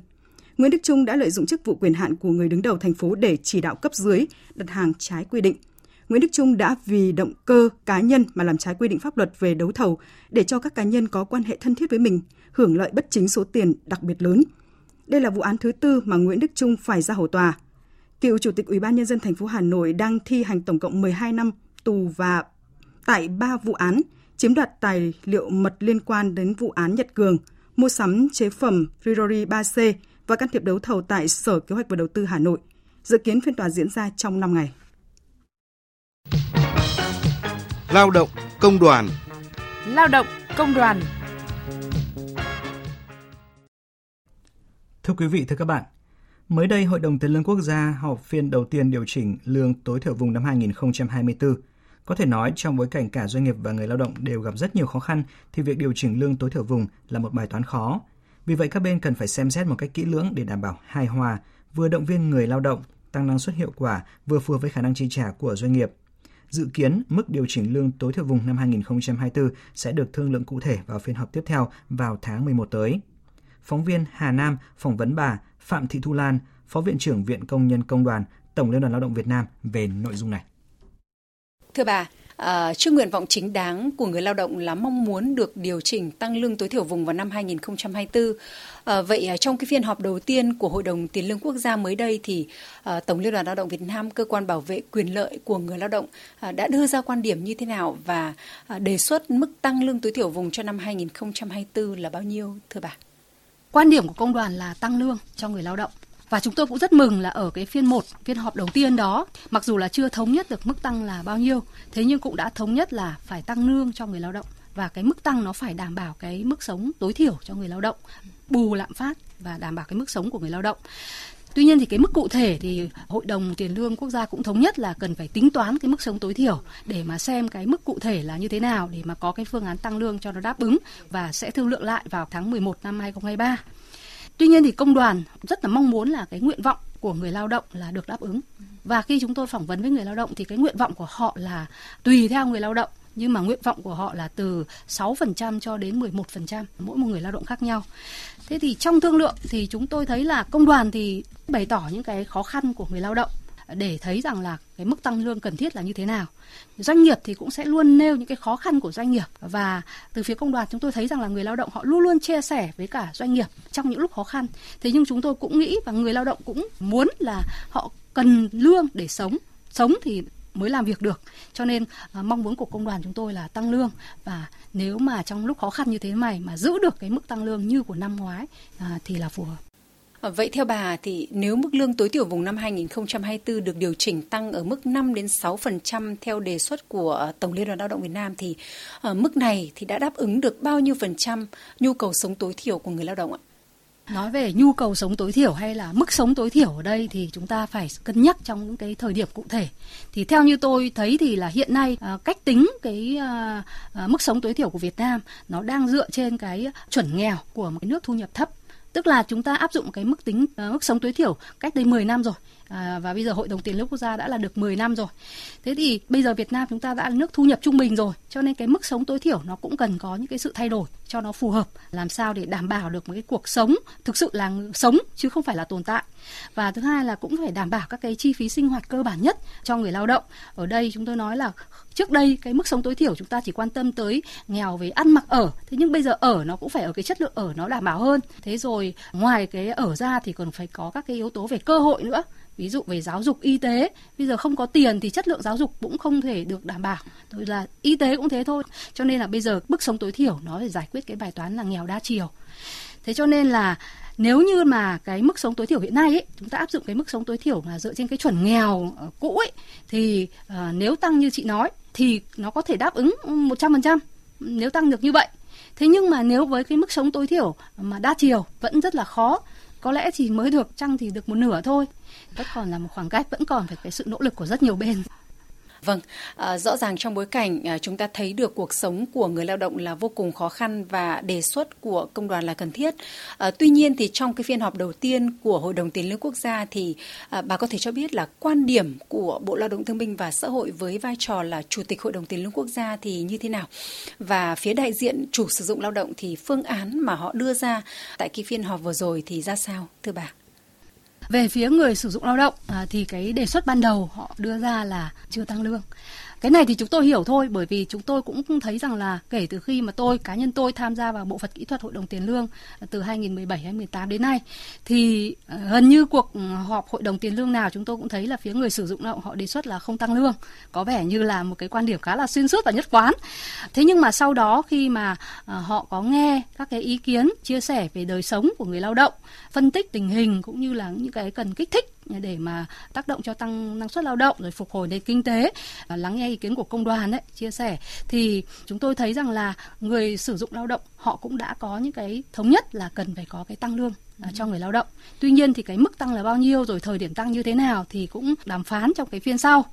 Nguyễn Đức Trung đã lợi dụng chức vụ quyền hạn của người đứng đầu thành phố để chỉ đạo cấp dưới đặt hàng trái quy định. Nguyễn Đức Trung đã vì động cơ cá nhân mà làm trái quy định pháp luật về đấu thầu để cho các cá nhân có quan hệ thân thiết với mình hưởng lợi bất chính số tiền đặc biệt lớn. Đây là vụ án thứ tư mà Nguyễn Đức Trung phải ra hầu tòa. Cựu Chủ tịch Ủy ban nhân dân thành phố Hà Nội đang thi hành tổng cộng 12 năm tù và tại 3 vụ án chiếm đoạt tài liệu mật liên quan đến vụ án Nhật Cường, mua sắm chế phẩm Rirori 3C và can thiệp đấu thầu tại Sở Kế hoạch và Đầu tư Hà Nội. Dự kiến phiên tòa diễn ra trong 5 ngày. Lao động công đoàn Lao động công đoàn Thưa quý vị, thưa các bạn, mới đây Hội đồng Tiền lương Quốc gia họp phiên đầu tiên điều chỉnh lương tối thiểu vùng năm 2024. Có thể nói trong bối cảnh cả doanh nghiệp và người lao động đều gặp rất nhiều khó khăn thì việc điều chỉnh lương tối thiểu vùng là một bài toán khó. Vì vậy các bên cần phải xem xét một cách kỹ lưỡng để đảm bảo hài hòa, vừa động viên người lao động, tăng năng suất hiệu quả, vừa phù hợp với khả năng chi trả của doanh nghiệp. Dự kiến mức điều chỉnh lương tối thiểu vùng năm 2024 sẽ được thương lượng cụ thể vào phiên họp tiếp theo vào tháng 11 tới. Phóng viên Hà Nam phỏng vấn bà Phạm Thị Thu Lan, Phó Viện trưởng Viện Công nhân Công đoàn, Tổng Liên đoàn Lao động Việt Nam về nội dung này. Thưa bà, À, trước nguyện vọng chính đáng của người lao động là mong muốn được điều chỉnh tăng lương tối thiểu vùng vào năm 2024. À, vậy à, trong cái phiên họp đầu tiên của Hội đồng Tiền lương Quốc gia mới đây thì à, Tổng Liên đoàn Lao động Việt Nam, cơ quan bảo vệ quyền lợi của người lao động à, đã đưa ra quan điểm như thế nào và à, đề xuất mức tăng lương tối thiểu vùng cho năm 2024 là bao nhiêu thưa bà? Quan điểm của công đoàn là tăng lương cho người lao động và chúng tôi cũng rất mừng là ở cái phiên 1, phiên họp đầu tiên đó, mặc dù là chưa thống nhất được mức tăng là bao nhiêu, thế nhưng cũng đã thống nhất là phải tăng lương cho người lao động và cái mức tăng nó phải đảm bảo cái mức sống tối thiểu cho người lao động, bù lạm phát và đảm bảo cái mức sống của người lao động. Tuy nhiên thì cái mức cụ thể thì Hội đồng Tiền lương Quốc gia cũng thống nhất là cần phải tính toán cái mức sống tối thiểu để mà xem cái mức cụ thể là như thế nào để mà có cái phương án tăng lương cho nó đáp ứng và sẽ thương lượng lại vào tháng 11 năm 2023. Tuy nhiên thì công đoàn rất là mong muốn là cái nguyện vọng của người lao động là được đáp ứng. Và khi chúng tôi phỏng vấn với người lao động thì cái nguyện vọng của họ là tùy theo người lao động nhưng mà nguyện vọng của họ là từ 6% cho đến 11%, mỗi một người lao động khác nhau. Thế thì trong thương lượng thì chúng tôi thấy là công đoàn thì bày tỏ những cái khó khăn của người lao động để thấy rằng là cái mức tăng lương cần thiết là như thế nào. Doanh nghiệp thì cũng sẽ luôn nêu những cái khó khăn của doanh nghiệp và từ phía công đoàn chúng tôi thấy rằng là người lao động họ luôn luôn chia sẻ với cả doanh nghiệp trong những lúc khó khăn. Thế nhưng chúng tôi cũng nghĩ và người lao động cũng muốn là họ cần lương để sống. Sống thì mới làm việc được. Cho nên à, mong muốn của công đoàn chúng tôi là tăng lương và nếu mà trong lúc khó khăn như thế này mà giữ được cái mức tăng lương như của năm ngoái à, thì là phù hợp. Ờ, vậy theo bà thì nếu mức lương tối thiểu vùng năm 2024 được điều chỉnh tăng ở mức 5 đến 6% theo đề xuất của ờ, Tổng Liên đoàn Lao động Việt Nam thì ở mức này thì đã đáp ứng được bao nhiêu phần trăm nhu cầu sống tối thiểu của người lao động ạ? nói về nhu cầu sống tối thiểu hay là mức sống tối thiểu ở đây thì chúng ta phải cân nhắc trong những cái thời điểm cụ thể thì theo như tôi thấy thì là hiện nay cách tính cái mức sống tối thiểu của Việt Nam nó đang dựa trên cái chuẩn nghèo của một cái nước thu nhập thấp tức là chúng ta áp dụng cái mức tính uh, mức sống tối thiểu cách đây 10 năm rồi à, và bây giờ hội đồng tiền lương quốc gia đã là được 10 năm rồi. Thế thì bây giờ Việt Nam chúng ta đã là nước thu nhập trung bình rồi cho nên cái mức sống tối thiểu nó cũng cần có những cái sự thay đổi cho nó phù hợp. Làm sao để đảm bảo được một cái cuộc sống thực sự là sống chứ không phải là tồn tại. Và thứ hai là cũng phải đảm bảo các cái chi phí sinh hoạt cơ bản nhất cho người lao động. Ở đây chúng tôi nói là trước đây cái mức sống tối thiểu chúng ta chỉ quan tâm tới nghèo về ăn mặc ở. Thế nhưng bây giờ ở nó cũng phải ở cái chất lượng ở nó đảm bảo hơn. Thế rồi ngoài cái ở ra thì còn phải có các cái yếu tố về cơ hội nữa ví dụ về giáo dục y tế bây giờ không có tiền thì chất lượng giáo dục cũng không thể được đảm bảo. Rồi là y tế cũng thế thôi. Cho nên là bây giờ mức sống tối thiểu nó phải giải quyết cái bài toán là nghèo đa chiều. Thế cho nên là nếu như mà cái mức sống tối thiểu hiện nay ấy, chúng ta áp dụng cái mức sống tối thiểu mà dựa trên cái chuẩn nghèo ờ, cũ ấy thì uh, nếu tăng như chị nói thì nó có thể đáp ứng 100% nếu tăng được như vậy. Thế nhưng mà nếu với cái mức sống tối thiểu mà đa chiều vẫn rất là khó có lẽ chỉ mới được chăng thì được một nửa thôi vẫn còn là một khoảng cách vẫn còn phải cái sự nỗ lực của rất nhiều bên Vâng, à, rõ ràng trong bối cảnh à, chúng ta thấy được cuộc sống của người lao động là vô cùng khó khăn và đề xuất của công đoàn là cần thiết. À, tuy nhiên thì trong cái phiên họp đầu tiên của Hội đồng Tiền lương Quốc gia thì à, bà có thể cho biết là quan điểm của Bộ Lao động Thương binh và Xã hội với vai trò là Chủ tịch Hội đồng Tiền lương Quốc gia thì như thế nào? Và phía đại diện chủ sử dụng lao động thì phương án mà họ đưa ra tại cái phiên họp vừa rồi thì ra sao, thưa bà? Về phía người sử dụng lao động à, thì cái đề xuất ban đầu họ đưa ra là chưa tăng lương. Cái này thì chúng tôi hiểu thôi bởi vì chúng tôi cũng thấy rằng là kể từ khi mà tôi cá nhân tôi tham gia vào bộ phận kỹ thuật hội đồng tiền lương à, từ 2017 2018 đến nay thì à, gần như cuộc họp hội đồng tiền lương nào chúng tôi cũng thấy là phía người sử dụng lao động họ đề xuất là không tăng lương. Có vẻ như là một cái quan điểm khá là xuyên suốt và nhất quán. Thế nhưng mà sau đó khi mà à, họ có nghe các cái ý kiến chia sẻ về đời sống của người lao động, phân tích tình hình cũng như là những cái cần kích thích để mà tác động cho tăng năng suất lao động rồi phục hồi nền kinh tế à, lắng nghe ý kiến của công đoàn đấy chia sẻ thì chúng tôi thấy rằng là người sử dụng lao động họ cũng đã có những cái thống nhất là cần phải có cái tăng lương À, cho người lao động. Tuy nhiên thì cái mức tăng là bao nhiêu rồi thời điểm tăng như thế nào thì cũng đàm phán trong cái phiên sau.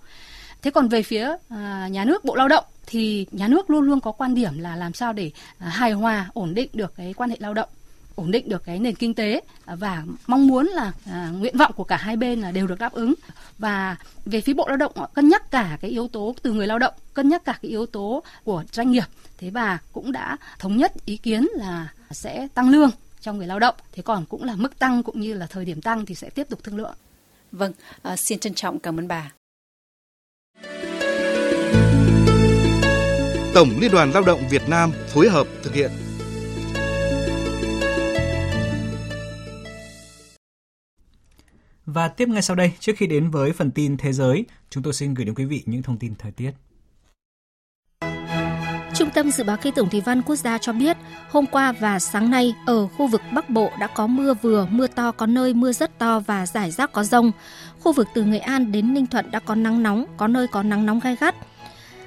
Thế còn về phía à, nhà nước Bộ Lao động thì nhà nước luôn luôn có quan điểm là làm sao để à, hài hòa ổn định được cái quan hệ lao động ổn định được cái nền kinh tế và mong muốn là à, nguyện vọng của cả hai bên là đều được đáp ứng. Và về phía bộ lao động họ cân nhắc cả cái yếu tố từ người lao động cân nhắc cả cái yếu tố của doanh nghiệp. Thế và cũng đã thống nhất ý kiến là sẽ tăng lương cho người lao động thế còn cũng là mức tăng cũng như là thời điểm tăng thì sẽ tiếp tục thương lượng. Vâng à, xin trân trọng cảm ơn bà. Tổng Liên đoàn Lao động Việt Nam phối hợp thực hiện Và tiếp ngay sau đây, trước khi đến với phần tin thế giới, chúng tôi xin gửi đến quý vị những thông tin thời tiết. Trung tâm Dự báo Khí tượng Thủy văn Quốc gia cho biết, hôm qua và sáng nay ở khu vực Bắc Bộ đã có mưa vừa, mưa to, có nơi mưa rất to và rải rác có rông. Khu vực từ Nghệ An đến Ninh Thuận đã có nắng nóng, có nơi có nắng nóng gai gắt.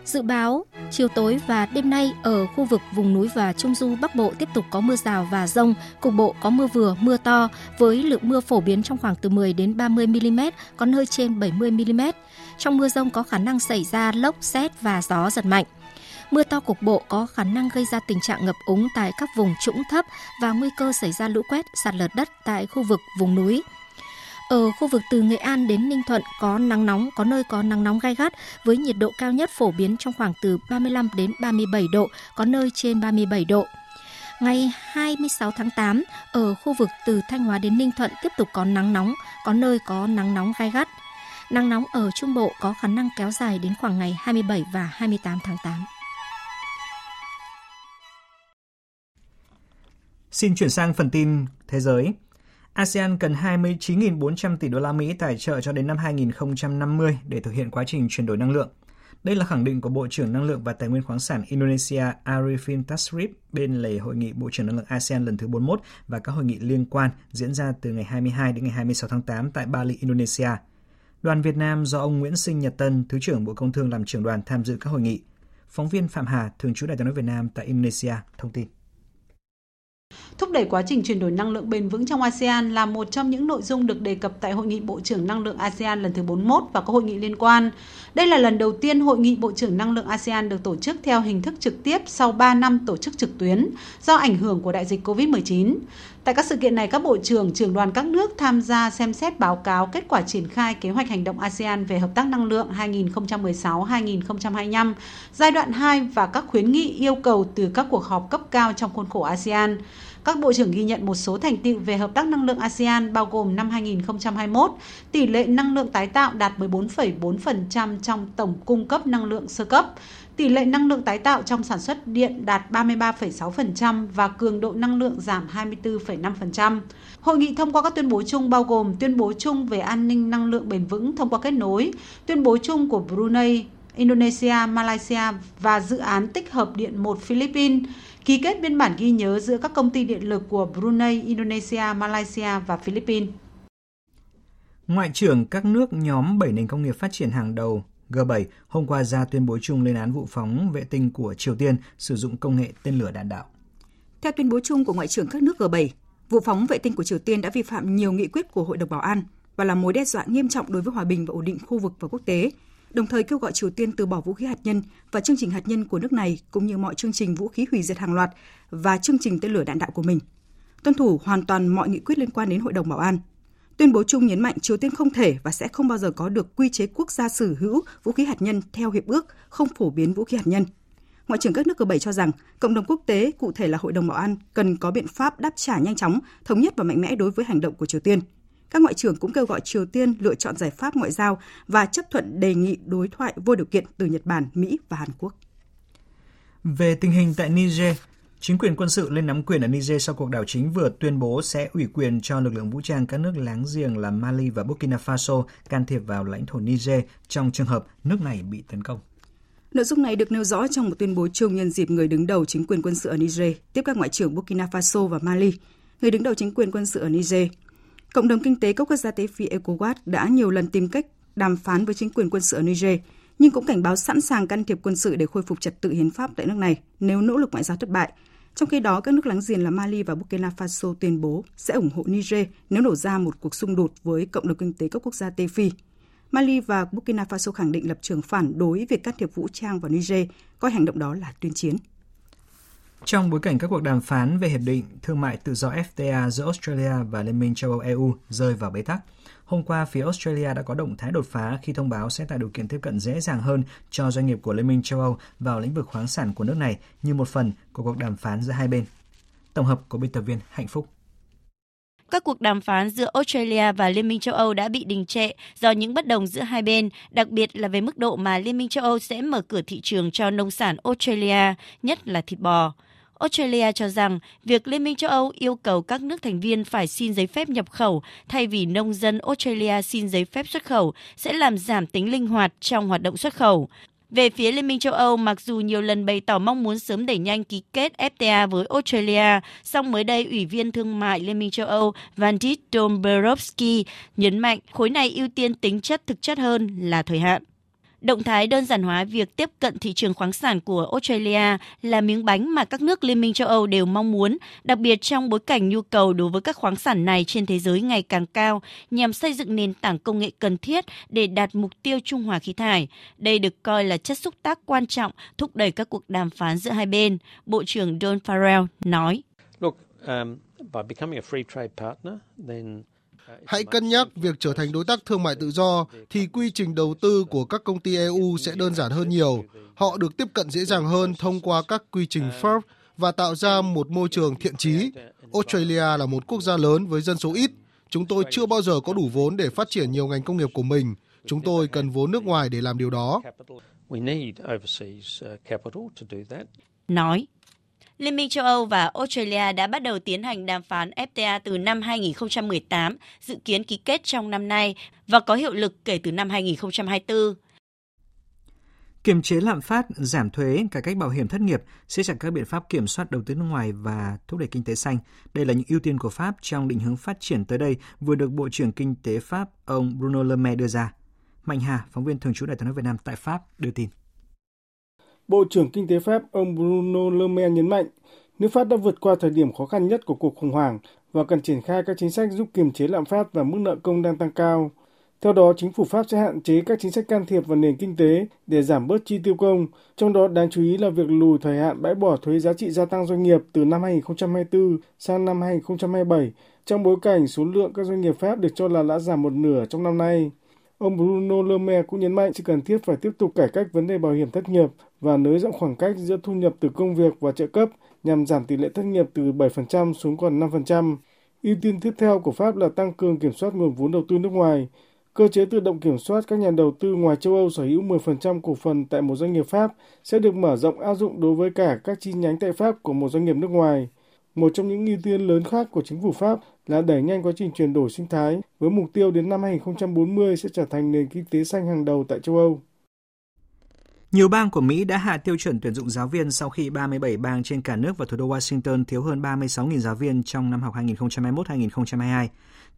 Dự báo, chiều tối và đêm nay ở khu vực vùng núi và Trung Du Bắc Bộ tiếp tục có mưa rào và rông, cục bộ có mưa vừa, mưa to với lượng mưa phổ biến trong khoảng từ 10 đến 30 mm, có nơi trên 70 mm. Trong mưa rông có khả năng xảy ra lốc, xét và gió giật mạnh. Mưa to cục bộ có khả năng gây ra tình trạng ngập úng tại các vùng trũng thấp và nguy cơ xảy ra lũ quét, sạt lở đất tại khu vực vùng núi. Ở khu vực từ Nghệ An đến Ninh Thuận có nắng nóng, có nơi có nắng nóng gai gắt với nhiệt độ cao nhất phổ biến trong khoảng từ 35 đến 37 độ, có nơi trên 37 độ. Ngày 26 tháng 8, ở khu vực từ Thanh Hóa đến Ninh Thuận tiếp tục có nắng nóng, có nơi có nắng nóng gai gắt. Nắng nóng ở Trung Bộ có khả năng kéo dài đến khoảng ngày 27 và 28 tháng 8. Xin chuyển sang phần tin thế giới. ASEAN cần 29.400 tỷ đô la Mỹ tài trợ cho đến năm 2050 để thực hiện quá trình chuyển đổi năng lượng. Đây là khẳng định của Bộ trưởng Năng lượng và Tài nguyên khoáng sản Indonesia Arifin Tasrif bên lề hội nghị Bộ trưởng Năng lượng ASEAN lần thứ 41 và các hội nghị liên quan diễn ra từ ngày 22 đến ngày 26 tháng 8 tại Bali, Indonesia. Đoàn Việt Nam do ông Nguyễn Sinh Nhật Tân, Thứ trưởng Bộ Công Thương làm trưởng đoàn tham dự các hội nghị. Phóng viên Phạm Hà, thường trú Đại tiếng nói Việt Nam tại Indonesia, thông tin. Thúc đẩy quá trình chuyển đổi năng lượng bền vững trong ASEAN là một trong những nội dung được đề cập tại Hội nghị Bộ trưởng Năng lượng ASEAN lần thứ 41 và các hội nghị liên quan. Đây là lần đầu tiên Hội nghị Bộ trưởng Năng lượng ASEAN được tổ chức theo hình thức trực tiếp sau 3 năm tổ chức trực tuyến do ảnh hưởng của đại dịch COVID-19. Tại các sự kiện này, các bộ trưởng, trưởng đoàn các nước tham gia xem xét báo cáo kết quả triển khai kế hoạch hành động ASEAN về hợp tác năng lượng 2016-2025, giai đoạn 2 và các khuyến nghị yêu cầu từ các cuộc họp cấp cao trong khuôn khổ ASEAN. Các bộ trưởng ghi nhận một số thành tựu về hợp tác năng lượng ASEAN bao gồm năm 2021, tỷ lệ năng lượng tái tạo đạt 14,4% trong tổng cung cấp năng lượng sơ cấp, tỷ lệ năng lượng tái tạo trong sản xuất điện đạt 33,6% và cường độ năng lượng giảm 24,5%. Hội nghị thông qua các tuyên bố chung bao gồm tuyên bố chung về an ninh năng lượng bền vững thông qua kết nối, tuyên bố chung của Brunei, Indonesia, Malaysia và dự án tích hợp điện 1 Philippines, ký kết biên bản ghi nhớ giữa các công ty điện lực của Brunei, Indonesia, Malaysia và Philippines. Ngoại trưởng các nước nhóm 7 nền công nghiệp phát triển hàng đầu G7 hôm qua ra tuyên bố chung lên án vụ phóng vệ tinh của Triều Tiên sử dụng công nghệ tên lửa đạn đạo. Theo tuyên bố chung của Ngoại trưởng các nước G7, vụ phóng vệ tinh của Triều Tiên đã vi phạm nhiều nghị quyết của Hội đồng Bảo an và là mối đe dọa nghiêm trọng đối với hòa bình và ổn định khu vực và quốc tế, đồng thời kêu gọi Triều Tiên từ bỏ vũ khí hạt nhân và chương trình hạt nhân của nước này cũng như mọi chương trình vũ khí hủy diệt hàng loạt và chương trình tên lửa đạn đạo của mình. Tuân thủ hoàn toàn mọi nghị quyết liên quan đến Hội đồng Bảo an. Tuyên bố chung nhấn mạnh Triều Tiên không thể và sẽ không bao giờ có được quy chế quốc gia sở hữu vũ khí hạt nhân theo hiệp ước không phổ biến vũ khí hạt nhân. Ngoại trưởng các nước G7 cho rằng cộng đồng quốc tế, cụ thể là Hội đồng Bảo an, cần có biện pháp đáp trả nhanh chóng, thống nhất và mạnh mẽ đối với hành động của Triều Tiên – các ngoại trưởng cũng kêu gọi Triều Tiên lựa chọn giải pháp ngoại giao và chấp thuận đề nghị đối thoại vô điều kiện từ Nhật Bản, Mỹ và Hàn Quốc. Về tình hình tại Niger, chính quyền quân sự lên nắm quyền ở Niger sau cuộc đảo chính vừa tuyên bố sẽ ủy quyền cho lực lượng vũ trang các nước láng giềng là Mali và Burkina Faso can thiệp vào lãnh thổ Niger trong trường hợp nước này bị tấn công. Nội dung này được nêu rõ trong một tuyên bố chung nhân dịp người đứng đầu chính quyền quân sự ở Niger tiếp các ngoại trưởng Burkina Faso và Mali. Người đứng đầu chính quyền quân sự ở Niger Cộng đồng kinh tế các quốc gia Tây Phi ECOWAS đã nhiều lần tìm cách đàm phán với chính quyền quân sự ở Niger, nhưng cũng cảnh báo sẵn sàng can thiệp quân sự để khôi phục trật tự hiến pháp tại nước này nếu nỗ lực ngoại giao thất bại. Trong khi đó, các nước láng giềng là Mali và Burkina Faso tuyên bố sẽ ủng hộ Niger nếu nổ ra một cuộc xung đột với cộng đồng kinh tế các quốc gia Tây Phi. Mali và Burkina Faso khẳng định lập trường phản đối việc can thiệp vũ trang vào Niger, coi hành động đó là tuyên chiến. Trong bối cảnh các cuộc đàm phán về hiệp định thương mại tự do FTA giữa Australia và Liên minh châu Âu EU rơi vào bế tắc, hôm qua phía Australia đã có động thái đột phá khi thông báo sẽ tạo điều kiện tiếp cận dễ dàng hơn cho doanh nghiệp của Liên minh châu Âu vào lĩnh vực khoáng sản của nước này như một phần của cuộc đàm phán giữa hai bên. Tổng hợp của biên tập viên Hạnh Phúc các cuộc đàm phán giữa Australia và Liên minh châu Âu đã bị đình trệ do những bất đồng giữa hai bên, đặc biệt là về mức độ mà Liên minh châu Âu sẽ mở cửa thị trường cho nông sản Australia, nhất là thịt bò. Australia cho rằng việc Liên minh châu Âu yêu cầu các nước thành viên phải xin giấy phép nhập khẩu thay vì nông dân Australia xin giấy phép xuất khẩu sẽ làm giảm tính linh hoạt trong hoạt động xuất khẩu. Về phía Liên minh châu Âu, mặc dù nhiều lần bày tỏ mong muốn sớm đẩy nhanh ký kết FTA với Australia, song mới đây Ủy viên Thương mại Liên minh châu Âu Vandit Dombrovski nhấn mạnh khối này ưu tiên tính chất thực chất hơn là thời hạn. Động thái đơn giản hóa việc tiếp cận thị trường khoáng sản của Australia là miếng bánh mà các nước Liên minh châu Âu đều mong muốn, đặc biệt trong bối cảnh nhu cầu đối với các khoáng sản này trên thế giới ngày càng cao, nhằm xây dựng nền tảng công nghệ cần thiết để đạt mục tiêu trung hòa khí thải. Đây được coi là chất xúc tác quan trọng thúc đẩy các cuộc đàm phán giữa hai bên, Bộ trưởng Don Farrell nói. Look, um, by becoming a free trade partner, then Hãy cân nhắc việc trở thành đối tác thương mại tự do thì quy trình đầu tư của các công ty EU sẽ đơn giản hơn nhiều. Họ được tiếp cận dễ dàng hơn thông qua các quy trình FIRB và tạo ra một môi trường thiện trí. Australia là một quốc gia lớn với dân số ít. Chúng tôi chưa bao giờ có đủ vốn để phát triển nhiều ngành công nghiệp của mình. Chúng tôi cần vốn nước ngoài để làm điều đó. Nói Liên minh châu Âu và Australia đã bắt đầu tiến hành đàm phán FTA từ năm 2018, dự kiến ký kết trong năm nay và có hiệu lực kể từ năm 2024. Kiềm chế lạm phát, giảm thuế, cải cách bảo hiểm thất nghiệp, siết chặt các biện pháp kiểm soát đầu tư nước ngoài và thúc đẩy kinh tế xanh. Đây là những ưu tiên của Pháp trong định hướng phát triển tới đây vừa được Bộ trưởng Kinh tế Pháp ông Bruno Le Maire đưa ra. Mạnh Hà, phóng viên thường trú Đại tiếng nói Việt Nam tại Pháp đưa tin. Bộ trưởng Kinh tế Pháp ông Bruno Le Maire nhấn mạnh, nước Pháp đã vượt qua thời điểm khó khăn nhất của cuộc khủng hoảng và cần triển khai các chính sách giúp kiềm chế lạm phát và mức nợ công đang tăng cao. Theo đó, chính phủ Pháp sẽ hạn chế các chính sách can thiệp vào nền kinh tế để giảm bớt chi tiêu công, trong đó đáng chú ý là việc lùi thời hạn bãi bỏ thuế giá trị gia tăng doanh nghiệp từ năm 2024 sang năm 2027, trong bối cảnh số lượng các doanh nghiệp Pháp được cho là đã giảm một nửa trong năm nay. Ông Bruno Le Maire cũng nhấn mạnh sự cần thiết phải tiếp tục cải cách vấn đề bảo hiểm thất nghiệp và nới rộng khoảng cách giữa thu nhập từ công việc và trợ cấp nhằm giảm tỷ lệ thất nghiệp từ 7% xuống còn 5%. Ưu tiên tiếp theo của Pháp là tăng cường kiểm soát nguồn vốn đầu tư nước ngoài. Cơ chế tự động kiểm soát các nhà đầu tư ngoài châu Âu sở hữu 10% cổ phần tại một doanh nghiệp Pháp sẽ được mở rộng áp dụng đối với cả các chi nhánh tại Pháp của một doanh nghiệp nước ngoài. Một trong những ưu tiên lớn khác của chính phủ Pháp là đẩy nhanh quá trình chuyển đổi sinh thái, với mục tiêu đến năm 2040 sẽ trở thành nền kinh tế xanh hàng đầu tại châu Âu. Nhiều bang của Mỹ đã hạ tiêu chuẩn tuyển dụng giáo viên sau khi 37 bang trên cả nước và thủ đô Washington thiếu hơn 36.000 giáo viên trong năm học 2021-2022.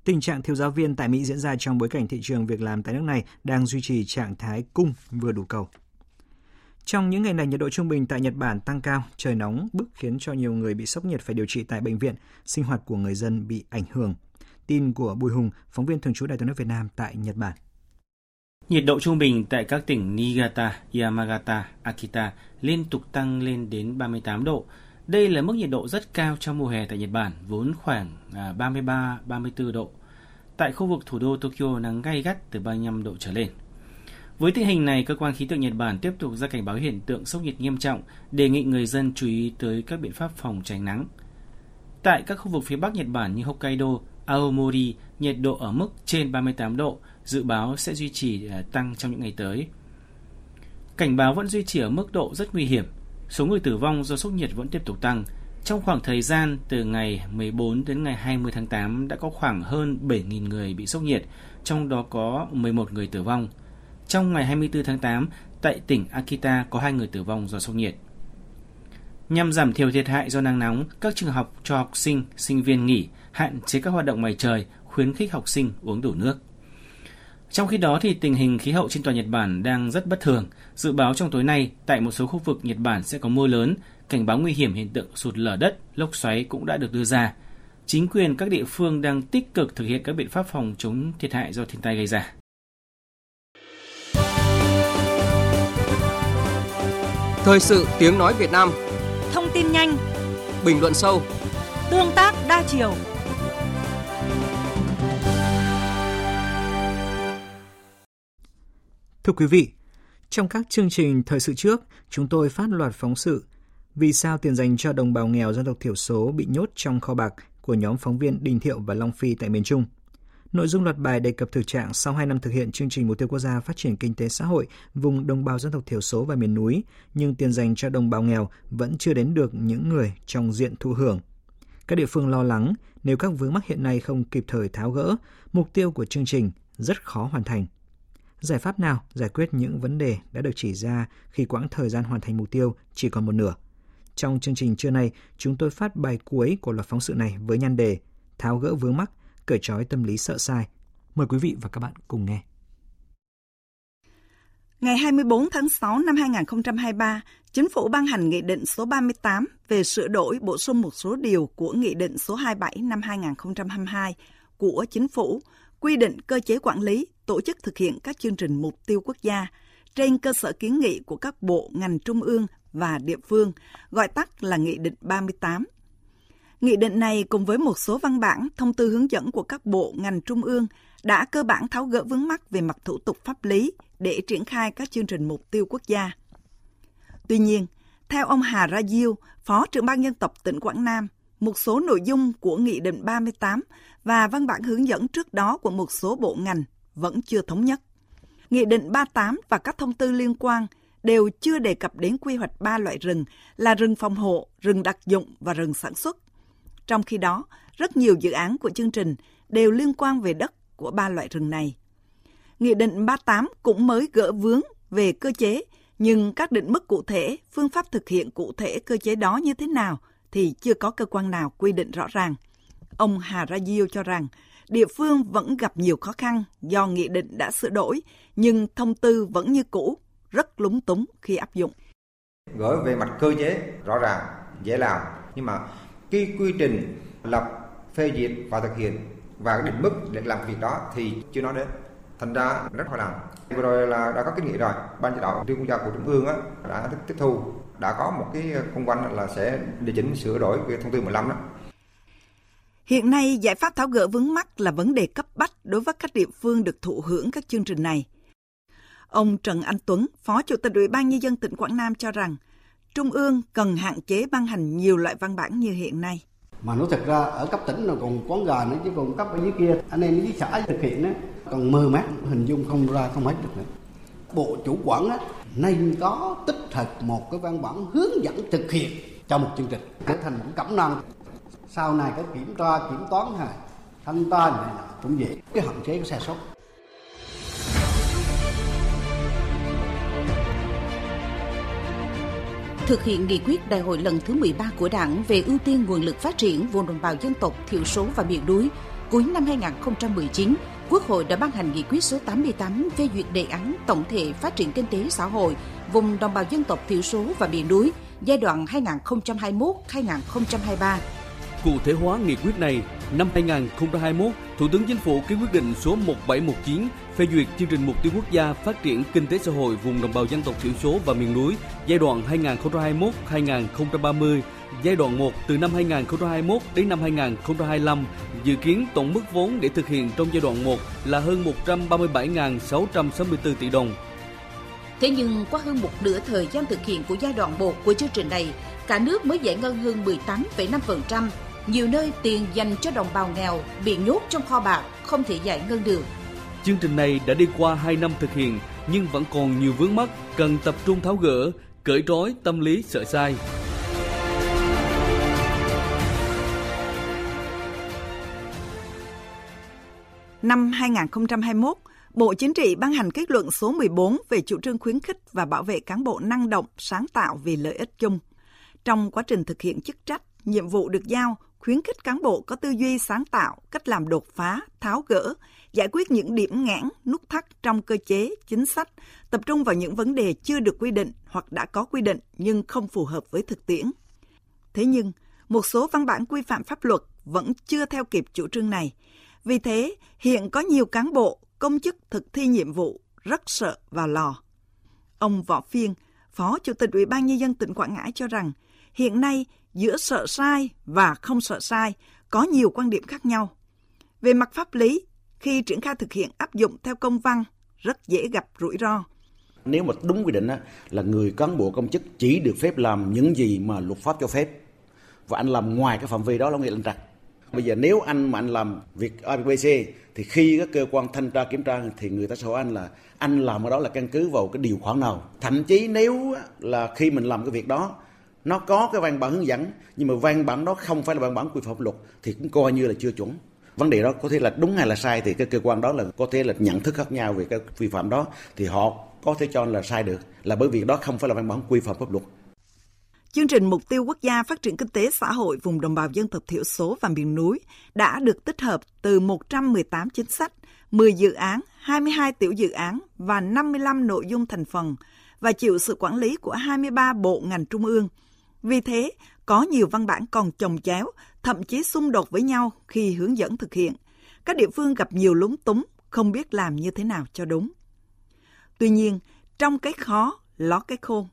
Tình trạng thiếu giáo viên tại Mỹ diễn ra trong bối cảnh thị trường việc làm tại nước này đang duy trì trạng thái cung vừa đủ cầu. Trong những ngày này, nhiệt độ trung bình tại Nhật Bản tăng cao, trời nóng bức khiến cho nhiều người bị sốc nhiệt phải điều trị tại bệnh viện, sinh hoạt của người dân bị ảnh hưởng. Tin của Bùi Hùng, phóng viên thường trú Đài tiếng nói Việt Nam tại Nhật Bản. Nhiệt độ trung bình tại các tỉnh Niigata, Yamagata, Akita liên tục tăng lên đến 38 độ. Đây là mức nhiệt độ rất cao trong mùa hè tại Nhật Bản, vốn khoảng à, 33-34 độ. Tại khu vực thủ đô Tokyo nắng gay gắt từ 35 độ trở lên. Với tình hình này, cơ quan khí tượng Nhật Bản tiếp tục ra cảnh báo hiện tượng sốc nhiệt nghiêm trọng, đề nghị người dân chú ý tới các biện pháp phòng tránh nắng. Tại các khu vực phía Bắc Nhật Bản như Hokkaido, Aomori, nhiệt độ ở mức trên 38 độ, dự báo sẽ duy trì à, tăng trong những ngày tới. Cảnh báo vẫn duy trì ở mức độ rất nguy hiểm. Số người tử vong do sốc nhiệt vẫn tiếp tục tăng. Trong khoảng thời gian từ ngày 14 đến ngày 20 tháng 8 đã có khoảng hơn 7.000 người bị sốc nhiệt, trong đó có 11 người tử vong. Trong ngày 24 tháng 8, tại tỉnh Akita có hai người tử vong do sốc nhiệt. Nhằm giảm thiểu thiệt hại do nắng nóng, các trường học cho học sinh, sinh viên nghỉ, hạn chế các hoạt động ngoài trời, khuyến khích học sinh uống đủ nước. Trong khi đó thì tình hình khí hậu trên toàn Nhật Bản đang rất bất thường. Dự báo trong tối nay tại một số khu vực Nhật Bản sẽ có mưa lớn, cảnh báo nguy hiểm hiện tượng sụt lở đất, lốc xoáy cũng đã được đưa ra. Chính quyền các địa phương đang tích cực thực hiện các biện pháp phòng chống thiệt hại do thiên tai gây ra. Thời sự tiếng nói Việt Nam. Thông tin nhanh. Bình luận sâu. Tương tác đa chiều. Thưa quý vị, trong các chương trình thời sự trước, chúng tôi phát loạt phóng sự vì sao tiền dành cho đồng bào nghèo dân tộc thiểu số bị nhốt trong kho bạc của nhóm phóng viên Đình Thiệu và Long Phi tại miền Trung. Nội dung loạt bài đề cập thực trạng sau 2 năm thực hiện chương trình mục tiêu quốc gia phát triển kinh tế xã hội vùng đồng bào dân tộc thiểu số và miền núi, nhưng tiền dành cho đồng bào nghèo vẫn chưa đến được những người trong diện thụ hưởng. Các địa phương lo lắng nếu các vướng mắc hiện nay không kịp thời tháo gỡ, mục tiêu của chương trình rất khó hoàn thành. Giải pháp nào giải quyết những vấn đề đã được chỉ ra khi quãng thời gian hoàn thành mục tiêu chỉ còn một nửa? Trong chương trình trưa nay, chúng tôi phát bài cuối của loạt phóng sự này với nhan đề Tháo gỡ vướng mắc, cởi trói tâm lý sợ sai. Mời quý vị và các bạn cùng nghe. Ngày 24 tháng 6 năm 2023, Chính phủ ban hành Nghị định số 38 về sửa đổi bổ sung một số điều của Nghị định số 27 năm 2022 của Chính phủ quy định cơ chế quản lý, tổ chức thực hiện các chương trình mục tiêu quốc gia trên cơ sở kiến nghị của các bộ, ngành trung ương và địa phương, gọi tắt là Nghị định 38. Nghị định này cùng với một số văn bản, thông tư hướng dẫn của các bộ, ngành trung ương đã cơ bản tháo gỡ vướng mắc về mặt thủ tục pháp lý để triển khai các chương trình mục tiêu quốc gia. Tuy nhiên, theo ông Hà Ra Diêu, Phó trưởng ban dân tộc tỉnh Quảng Nam, một số nội dung của Nghị định 38 và văn bản hướng dẫn trước đó của một số bộ ngành vẫn chưa thống nhất. Nghị định 38 và các thông tư liên quan đều chưa đề cập đến quy hoạch ba loại rừng là rừng phòng hộ, rừng đặc dụng và rừng sản xuất. Trong khi đó, rất nhiều dự án của chương trình đều liên quan về đất của ba loại rừng này. Nghị định 38 cũng mới gỡ vướng về cơ chế, nhưng các định mức cụ thể, phương pháp thực hiện cụ thể cơ chế đó như thế nào thì chưa có cơ quan nào quy định rõ ràng. Ông Hà Ra Diêu cho rằng, địa phương vẫn gặp nhiều khó khăn do nghị định đã sửa đổi, nhưng thông tư vẫn như cũ, rất lúng túng khi áp dụng. Gửi về mặt cơ chế rõ ràng, dễ làm, nhưng mà cái quy trình lập, phê duyệt và thực hiện và định mức để làm việc đó thì chưa nói đến. Thành ra rất khó làm. Vừa rồi là đã có kiến nghị rồi. Ban chỉ đạo tiêu quốc gia của trung ương á, đã tiếp thu. Đã có một cái công văn là sẽ điều chỉnh sửa đổi cái thông tư 15 đó. Hiện nay, giải pháp tháo gỡ vướng mắt là vấn đề cấp bách đối với các địa phương được thụ hưởng các chương trình này. Ông Trần Anh Tuấn, Phó Chủ tịch Ủy ban Nhân dân tỉnh Quảng Nam cho rằng, Trung ương cần hạn chế ban hành nhiều loại văn bản như hiện nay. Mà nói thật ra ở cấp tỉnh là còn quán gà nữa chứ còn cấp ở dưới kia, anh em dưới xã thực hiện đó, còn mơ mát, hình dung không ra không hết được nữa. Bộ chủ quản á, nên có tích hợp một cái văn bản hướng dẫn thực hiện cho một chương trình trở thành một cẩm năng sau này có kiểm tra kiểm toán này, thanh tra này cũng dễ cái hạn chế cái sai sót thực hiện nghị quyết đại hội lần thứ 13 của Đảng về ưu tiên nguồn lực phát triển vùng đồng bào dân tộc thiểu số và miền núi, cuối năm 2019, Quốc hội đã ban hành nghị quyết số 88 phê duyệt đề án tổng thể phát triển kinh tế xã hội vùng đồng bào dân tộc thiểu số và miền núi giai đoạn 2021-2023 Cụ thể hóa nghị quyết này, năm 2021, Thủ tướng Chính phủ ký quyết định số 1719 phê duyệt chương trình mục tiêu quốc gia phát triển kinh tế xã hội vùng đồng bào dân tộc thiểu số và miền núi giai đoạn 2021-2030, giai đoạn 1 từ năm 2021 đến năm 2025, dự kiến tổng mức vốn để thực hiện trong giai đoạn 1 là hơn 137.664 tỷ đồng. Thế nhưng qua hơn một nửa thời gian thực hiện của giai đoạn 1 của chương trình này, cả nước mới giải ngân hơn 18,5%, nhiều nơi tiền dành cho đồng bào nghèo bị nhốt trong kho bạc, không thể giải ngân được. Chương trình này đã đi qua 2 năm thực hiện nhưng vẫn còn nhiều vướng mắc cần tập trung tháo gỡ, cởi trói tâm lý sợ sai. Năm 2021, Bộ Chính trị ban hành kết luận số 14 về chủ trương khuyến khích và bảo vệ cán bộ năng động, sáng tạo vì lợi ích chung. Trong quá trình thực hiện chức trách, nhiệm vụ được giao, khuyến khích cán bộ có tư duy sáng tạo, cách làm đột phá, tháo gỡ, giải quyết những điểm ngãn, nút thắt trong cơ chế, chính sách, tập trung vào những vấn đề chưa được quy định hoặc đã có quy định nhưng không phù hợp với thực tiễn. Thế nhưng, một số văn bản quy phạm pháp luật vẫn chưa theo kịp chủ trương này. Vì thế, hiện có nhiều cán bộ, công chức thực thi nhiệm vụ rất sợ vào lò. Ông Võ Phiên, Phó Chủ tịch Ủy ban Nhân dân tỉnh Quảng Ngãi cho rằng, hiện nay giữa sợ sai và không sợ sai có nhiều quan điểm khác nhau. Về mặt pháp lý, khi triển khai thực hiện áp dụng theo công văn, rất dễ gặp rủi ro. Nếu mà đúng quy định á, là người cán bộ công chức chỉ được phép làm những gì mà luật pháp cho phép và anh làm ngoài cái phạm vi đó là nghĩa là trật. Bây giờ nếu anh mà anh làm việc abc thì khi các cơ quan thanh tra kiểm tra thì người ta sẽ hỏi anh là anh làm ở đó là căn cứ vào cái điều khoản nào. Thậm chí nếu là khi mình làm cái việc đó nó có cái văn bản hướng dẫn nhưng mà văn bản đó không phải là văn bản quy phạm luật thì cũng coi như là chưa chuẩn vấn đề đó có thể là đúng hay là sai thì cái cơ quan đó là có thể là nhận thức khác nhau về cái vi phạm đó thì họ có thể cho là sai được là bởi vì đó không phải là văn bản quy phạm pháp luật Chương trình Mục tiêu Quốc gia Phát triển Kinh tế Xã hội vùng đồng bào dân tộc thiểu số và miền núi đã được tích hợp từ 118 chính sách, 10 dự án, 22 tiểu dự án và 55 nội dung thành phần và chịu sự quản lý của 23 bộ ngành trung ương. Vì thế, có nhiều văn bản còn chồng chéo, thậm chí xung đột với nhau khi hướng dẫn thực hiện. Các địa phương gặp nhiều lúng túng, không biết làm như thế nào cho đúng. Tuy nhiên, trong cái khó, ló cái khôn.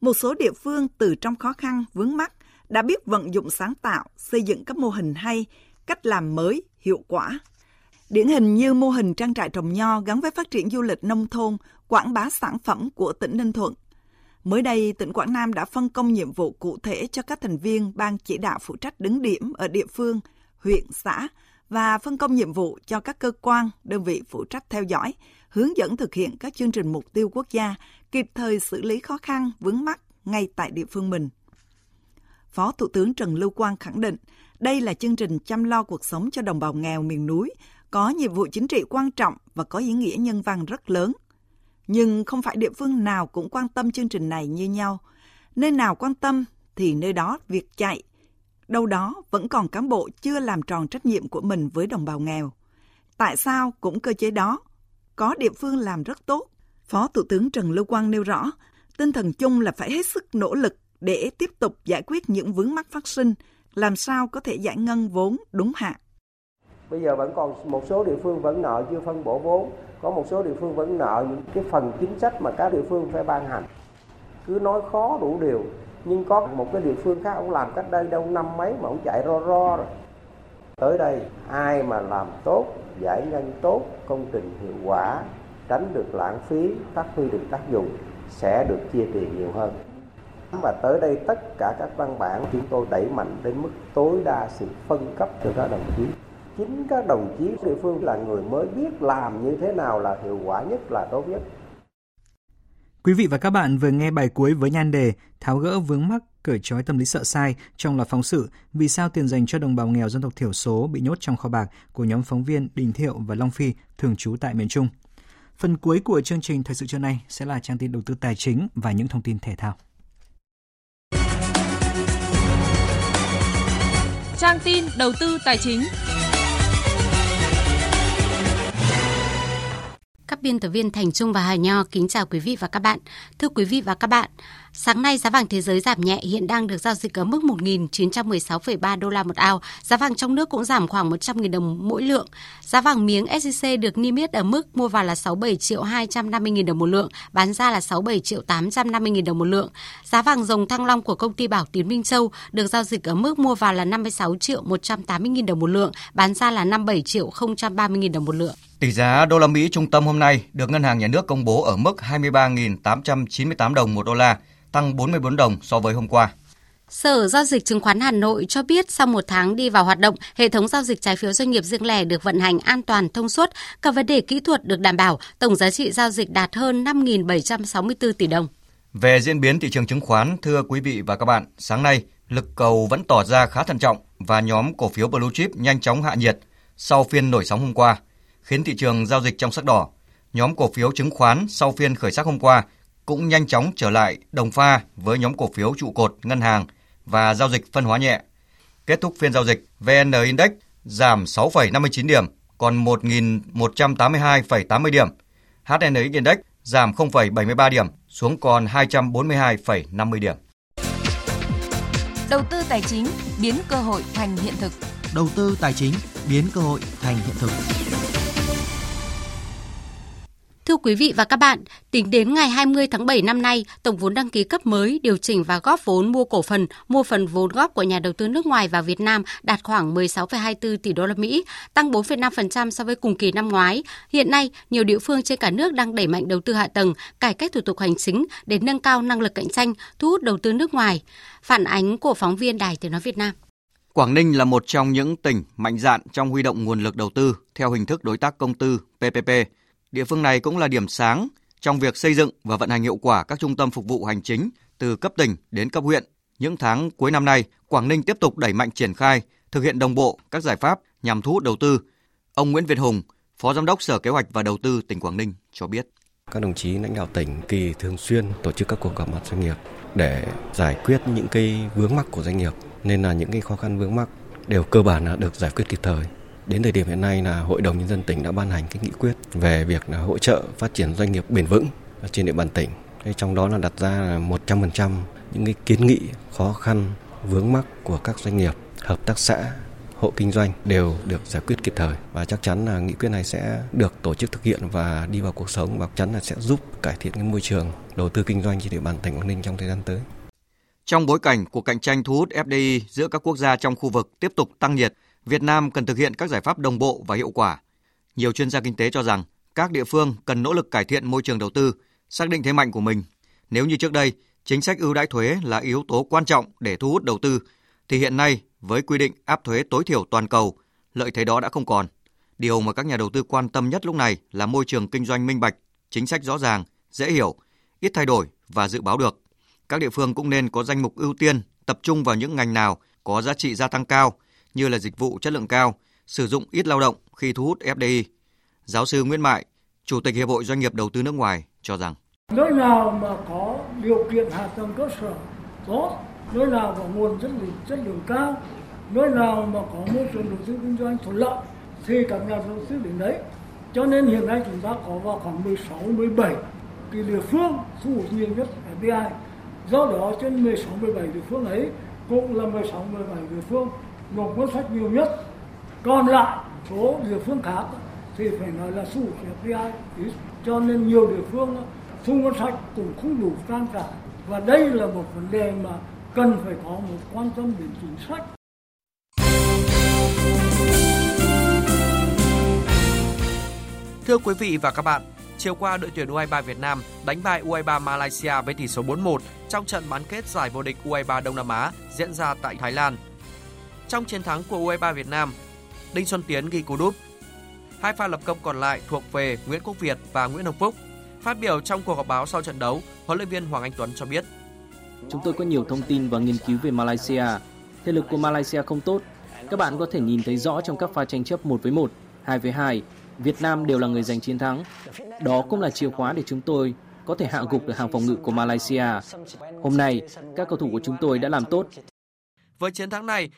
Một số địa phương từ trong khó khăn, vướng mắt đã biết vận dụng sáng tạo, xây dựng các mô hình hay, cách làm mới, hiệu quả. Điển hình như mô hình trang trại trồng nho gắn với phát triển du lịch nông thôn, quảng bá sản phẩm của tỉnh Ninh Thuận. Mới đây, tỉnh Quảng Nam đã phân công nhiệm vụ cụ thể cho các thành viên ban chỉ đạo phụ trách đứng điểm ở địa phương, huyện, xã và phân công nhiệm vụ cho các cơ quan, đơn vị phụ trách theo dõi, hướng dẫn thực hiện các chương trình mục tiêu quốc gia, kịp thời xử lý khó khăn vướng mắc ngay tại địa phương mình. Phó Thủ tướng Trần Lưu Quang khẳng định đây là chương trình chăm lo cuộc sống cho đồng bào nghèo miền núi, có nhiệm vụ chính trị quan trọng và có ý nghĩa nhân văn rất lớn. Nhưng không phải địa phương nào cũng quan tâm chương trình này như nhau. Nơi nào quan tâm thì nơi đó việc chạy. Đâu đó vẫn còn cán bộ chưa làm tròn trách nhiệm của mình với đồng bào nghèo. Tại sao cũng cơ chế đó? Có địa phương làm rất tốt. Phó Thủ tướng Trần Lưu Quang nêu rõ, tinh thần chung là phải hết sức nỗ lực để tiếp tục giải quyết những vướng mắc phát sinh, làm sao có thể giải ngân vốn đúng hạn. Bây giờ vẫn còn một số địa phương vẫn nợ chưa phân bổ vốn, có một số địa phương vẫn nợ những cái phần chính sách mà các địa phương phải ban hành. Cứ nói khó đủ điều, nhưng có một cái địa phương khác ông làm cách đây đâu năm mấy mà ông chạy ro ro rồi. Tới đây ai mà làm tốt, giải ngân tốt, công trình hiệu quả, tránh được lãng phí, phát huy được tác dụng sẽ được chia tiền nhiều hơn. Và tới đây tất cả các văn bản chúng tôi đẩy mạnh đến mức tối đa sự phân cấp cho các đồng chí. Chính các đồng chí địa phương là người mới biết làm như thế nào là hiệu quả nhất là tốt nhất. Quý vị và các bạn vừa nghe bài cuối với nhan đề Tháo gỡ vướng mắc cởi trói tâm lý sợ sai trong loạt phóng sự Vì sao tiền dành cho đồng bào nghèo dân tộc thiểu số bị nhốt trong kho bạc của nhóm phóng viên Đình Thiệu và Long Phi thường trú tại miền Trung. Phần cuối của chương trình Thời sự trưa nay sẽ là trang tin đầu tư tài chính và những thông tin thể thao. Trang tin đầu tư tài chính. Các biên tập viên Thành Trung và Hà Nho kính chào quý vị và các bạn. Thưa quý vị và các bạn, sáng nay giá vàng thế giới giảm nhẹ hiện đang được giao dịch ở mức 1.916,3 đô la một ao. Giá vàng trong nước cũng giảm khoảng 100.000 đồng mỗi lượng. Giá vàng miếng SJC được niêm yết ở mức mua vào là 67 triệu 250 000 đồng một lượng, bán ra là 67 triệu 850 000 đồng một lượng. Giá vàng dòng thăng long của công ty Bảo Tín Minh Châu được giao dịch ở mức mua vào là 56 triệu 180 000 đồng một lượng, bán ra là 57 triệu 030 000 đồng một lượng. Tỷ giá đô la Mỹ trung tâm hôm nay được Ngân hàng Nhà nước công bố ở mức 23.898 đồng một đô la, tăng 44 đồng so với hôm qua. Sở Giao dịch Chứng khoán Hà Nội cho biết sau một tháng đi vào hoạt động, hệ thống giao dịch trái phiếu doanh nghiệp riêng lẻ được vận hành an toàn thông suốt, các vấn đề kỹ thuật được đảm bảo, tổng giá trị giao dịch đạt hơn 5.764 tỷ đồng. Về diễn biến thị trường chứng khoán, thưa quý vị và các bạn, sáng nay, lực cầu vẫn tỏ ra khá thận trọng và nhóm cổ phiếu Blue Chip nhanh chóng hạ nhiệt sau phiên nổi sóng hôm qua – khiến thị trường giao dịch trong sắc đỏ. Nhóm cổ phiếu chứng khoán sau phiên khởi sắc hôm qua cũng nhanh chóng trở lại đồng pha với nhóm cổ phiếu trụ cột ngân hàng và giao dịch phân hóa nhẹ. Kết thúc phiên giao dịch, VN Index giảm 6,59 điểm, còn 1.182,80 điểm. HNX Index giảm 0,73 điểm, xuống còn 242,50 điểm. Đầu tư tài chính biến cơ hội thành hiện thực. Đầu tư tài chính biến cơ hội thành hiện thực. Thưa quý vị và các bạn, tính đến ngày 20 tháng 7 năm nay, tổng vốn đăng ký cấp mới, điều chỉnh và góp vốn mua cổ phần, mua phần vốn góp của nhà đầu tư nước ngoài vào Việt Nam đạt khoảng 16,24 tỷ đô la Mỹ, tăng 4,5% so với cùng kỳ năm ngoái. Hiện nay, nhiều địa phương trên cả nước đang đẩy mạnh đầu tư hạ tầng, cải cách thủ tục hành chính để nâng cao năng lực cạnh tranh, thu hút đầu tư nước ngoài. Phản ánh của phóng viên Đài Tiếng nói Việt Nam. Quảng Ninh là một trong những tỉnh mạnh dạn trong huy động nguồn lực đầu tư theo hình thức đối tác công tư PPP Địa phương này cũng là điểm sáng trong việc xây dựng và vận hành hiệu quả các trung tâm phục vụ hành chính từ cấp tỉnh đến cấp huyện. Những tháng cuối năm nay, Quảng Ninh tiếp tục đẩy mạnh triển khai, thực hiện đồng bộ các giải pháp nhằm thu hút đầu tư. Ông Nguyễn Việt Hùng, Phó Giám đốc Sở Kế hoạch và Đầu tư tỉnh Quảng Ninh cho biết. Các đồng chí lãnh đạo tỉnh kỳ thường xuyên tổ chức các cuộc gặp mặt doanh nghiệp để giải quyết những cái vướng mắc của doanh nghiệp nên là những cái khó khăn vướng mắc đều cơ bản là được giải quyết kịp thời Đến thời điểm hiện nay là Hội đồng nhân dân tỉnh đã ban hành cái nghị quyết về việc là hỗ trợ phát triển doanh nghiệp bền vững trên địa bàn tỉnh. Thế trong đó là đặt ra là 100% những cái kiến nghị khó khăn vướng mắc của các doanh nghiệp, hợp tác xã, hộ kinh doanh đều được giải quyết kịp thời và chắc chắn là nghị quyết này sẽ được tổ chức thực hiện và đi vào cuộc sống và chắc chắn là sẽ giúp cải thiện cái môi trường đầu tư kinh doanh trên địa bàn tỉnh Quảng Ninh trong thời gian tới. Trong bối cảnh cuộc cạnh tranh thu hút FDI giữa các quốc gia trong khu vực tiếp tục tăng nhiệt, Việt Nam cần thực hiện các giải pháp đồng bộ và hiệu quả. Nhiều chuyên gia kinh tế cho rằng các địa phương cần nỗ lực cải thiện môi trường đầu tư, xác định thế mạnh của mình. Nếu như trước đây, chính sách ưu đãi thuế là yếu tố quan trọng để thu hút đầu tư, thì hiện nay với quy định áp thuế tối thiểu toàn cầu, lợi thế đó đã không còn. Điều mà các nhà đầu tư quan tâm nhất lúc này là môi trường kinh doanh minh bạch, chính sách rõ ràng, dễ hiểu, ít thay đổi và dự báo được. Các địa phương cũng nên có danh mục ưu tiên tập trung vào những ngành nào có giá trị gia tăng cao như là dịch vụ chất lượng cao, sử dụng ít lao động khi thu hút FDI. Giáo sư Nguyễn Mại, Chủ tịch Hiệp hội Doanh nghiệp Đầu tư nước ngoài cho rằng Nơi nào mà có điều kiện hạ tầng cơ sở tốt, nơi nào có nguồn chất lượng chất lượng cao, nơi nào mà có môi trường đầu tư kinh doanh thuận lợi thì các nhà đầu tư đến đấy. Cho nên hiện nay chúng ta có vào khoảng 16, 17 cái địa phương thu hút nhiều nhất FDI. Do đó trên 16, 17 địa phương ấy cũng là 16, 17 địa phương nộp ngân sách nhiều nhất. Còn lại số địa phương khác thì phải nói là thu FDI ít. Cho nên nhiều địa phương thu ngân sách cũng không đủ trang trải và đây là một vấn đề mà cần phải có một quan tâm đến chính sách. Thưa quý vị và các bạn, chiều qua đội tuyển U23 Việt Nam đánh bại U23 Malaysia với tỷ số 4-1 trong trận bán kết giải vô địch U23 Đông Nam Á diễn ra tại Thái Lan. Trong chiến thắng của U23 Việt Nam, Đinh Xuân Tiến ghi cú đúp. Hai pha lập công còn lại thuộc về Nguyễn Quốc Việt và Nguyễn Hồng Phúc. Phát biểu trong cuộc họp báo sau trận đấu, huấn luyện viên Hoàng Anh Tuấn cho biết: Chúng tôi có nhiều thông tin và nghiên cứu về Malaysia. Thể lực của Malaysia không tốt. Các bạn có thể nhìn thấy rõ trong các pha tranh chấp 1 với 1, 2 với 2. Việt Nam đều là người giành chiến thắng. Đó cũng là chìa khóa để chúng tôi có thể hạ gục được hàng phòng ngự của Malaysia. Hôm nay, các cầu thủ của chúng tôi đã làm tốt. Với chiến thắng này,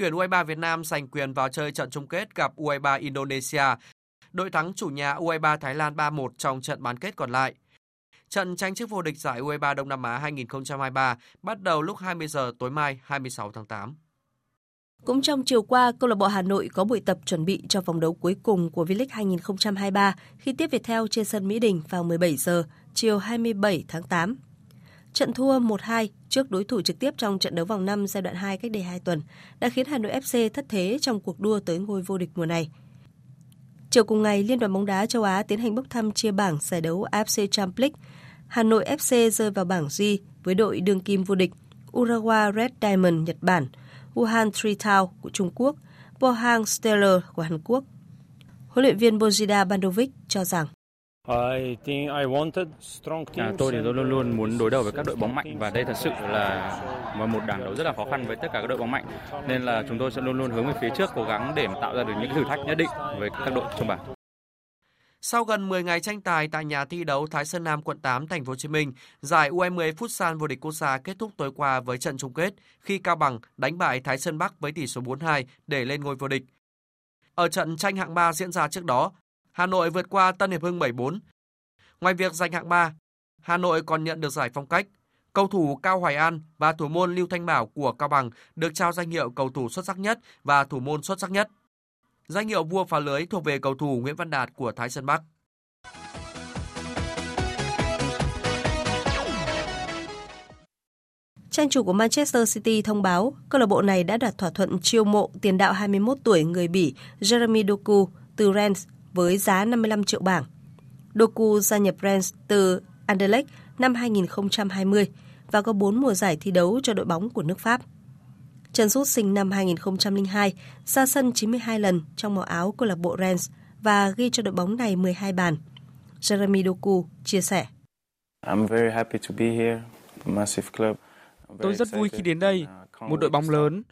tuyển U23 Việt Nam giành quyền vào chơi trận chung kết gặp U23 Indonesia. Đội thắng chủ nhà U23 Thái Lan 3-1 trong trận bán kết còn lại. Trận tranh chức vô địch giải U23 Đông Nam Á 2023 bắt đầu lúc 20 giờ tối mai 26 tháng 8. Cũng trong chiều qua, câu lạc bộ Hà Nội có buổi tập chuẩn bị cho vòng đấu cuối cùng của V-League 2023 khi tiếp Viettel trên sân Mỹ Đình vào 17 giờ chiều 27 tháng 8. Trận thua 1-2 trước đối thủ trực tiếp trong trận đấu vòng 5 giai đoạn 2 cách đây 2 tuần đã khiến Hà Nội FC thất thế trong cuộc đua tới ngôi vô địch mùa này. Chiều cùng ngày, Liên đoàn bóng đá châu Á tiến hành bốc thăm chia bảng giải đấu AFC Champions League. Hà Nội FC rơi vào bảng G với đội đương kim vô địch Urawa Red Diamond Nhật Bản, Wuhan Three Town của Trung Quốc, Pohang Steelers của Hàn Quốc. Huấn luyện viên Bojida Bandovic cho rằng À, tôi thì tôi luôn luôn muốn đối đầu với các đội bóng mạnh và đây thật sự là một đảng đấu rất là khó khăn với tất cả các đội bóng mạnh nên là chúng tôi sẽ luôn luôn hướng về phía trước cố gắng để tạo ra được những thử thách nhất định với các đội trong bảng. Sau gần 10 ngày tranh tài tại nhà thi đấu Thái Sơn Nam quận 8 thành phố Hồ Chí Minh, giải U20 Futsal vô địch quốc gia kết thúc tối qua với trận chung kết khi Cao Bằng đánh bại Thái Sơn Bắc với tỷ số 4-2 để lên ngôi vô địch. Ở trận tranh hạng 3 diễn ra trước đó, Hà Nội vượt qua Tân Hiệp Hưng 7-4. Ngoài việc giành hạng 3, Hà Nội còn nhận được giải phong cách. Cầu thủ Cao Hoài An và thủ môn Lưu Thanh Bảo của Cao Bằng được trao danh hiệu cầu thủ xuất sắc nhất và thủ môn xuất sắc nhất. Danh hiệu vua phá lưới thuộc về cầu thủ Nguyễn Văn Đạt của Thái Sơn Bắc. Trang chủ của Manchester City thông báo câu lạc bộ này đã đạt thỏa thuận chiêu mộ tiền đạo 21 tuổi người Bỉ Jeremy Doku từ Rennes với giá 55 triệu bảng. Doku gia nhập Rennes từ Anderlecht năm 2020 và có 4 mùa giải thi đấu cho đội bóng của nước Pháp. Trần Sút sinh năm 2002, ra sân 92 lần trong màu áo câu lạc bộ Rennes và ghi cho đội bóng này 12 bàn. Jeremy Doku chia sẻ. Tôi rất vui khi đến đây, một đội bóng lớn.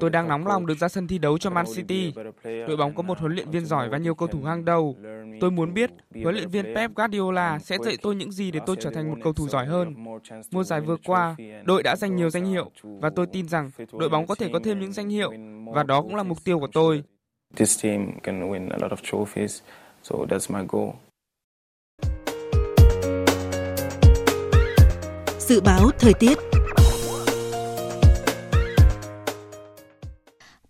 Tôi đang nóng lòng được ra sân thi đấu cho Man City. Đội bóng có một huấn luyện viên giỏi và nhiều cầu thủ hàng đầu. Tôi muốn biết huấn luyện viên Pep Guardiola sẽ dạy tôi những gì để tôi trở thành một cầu thủ giỏi hơn. Mùa giải vừa qua, đội đã giành nhiều danh hiệu và tôi tin rằng đội bóng có thể có thêm những danh hiệu và đó cũng là mục tiêu của tôi. Dự báo thời tiết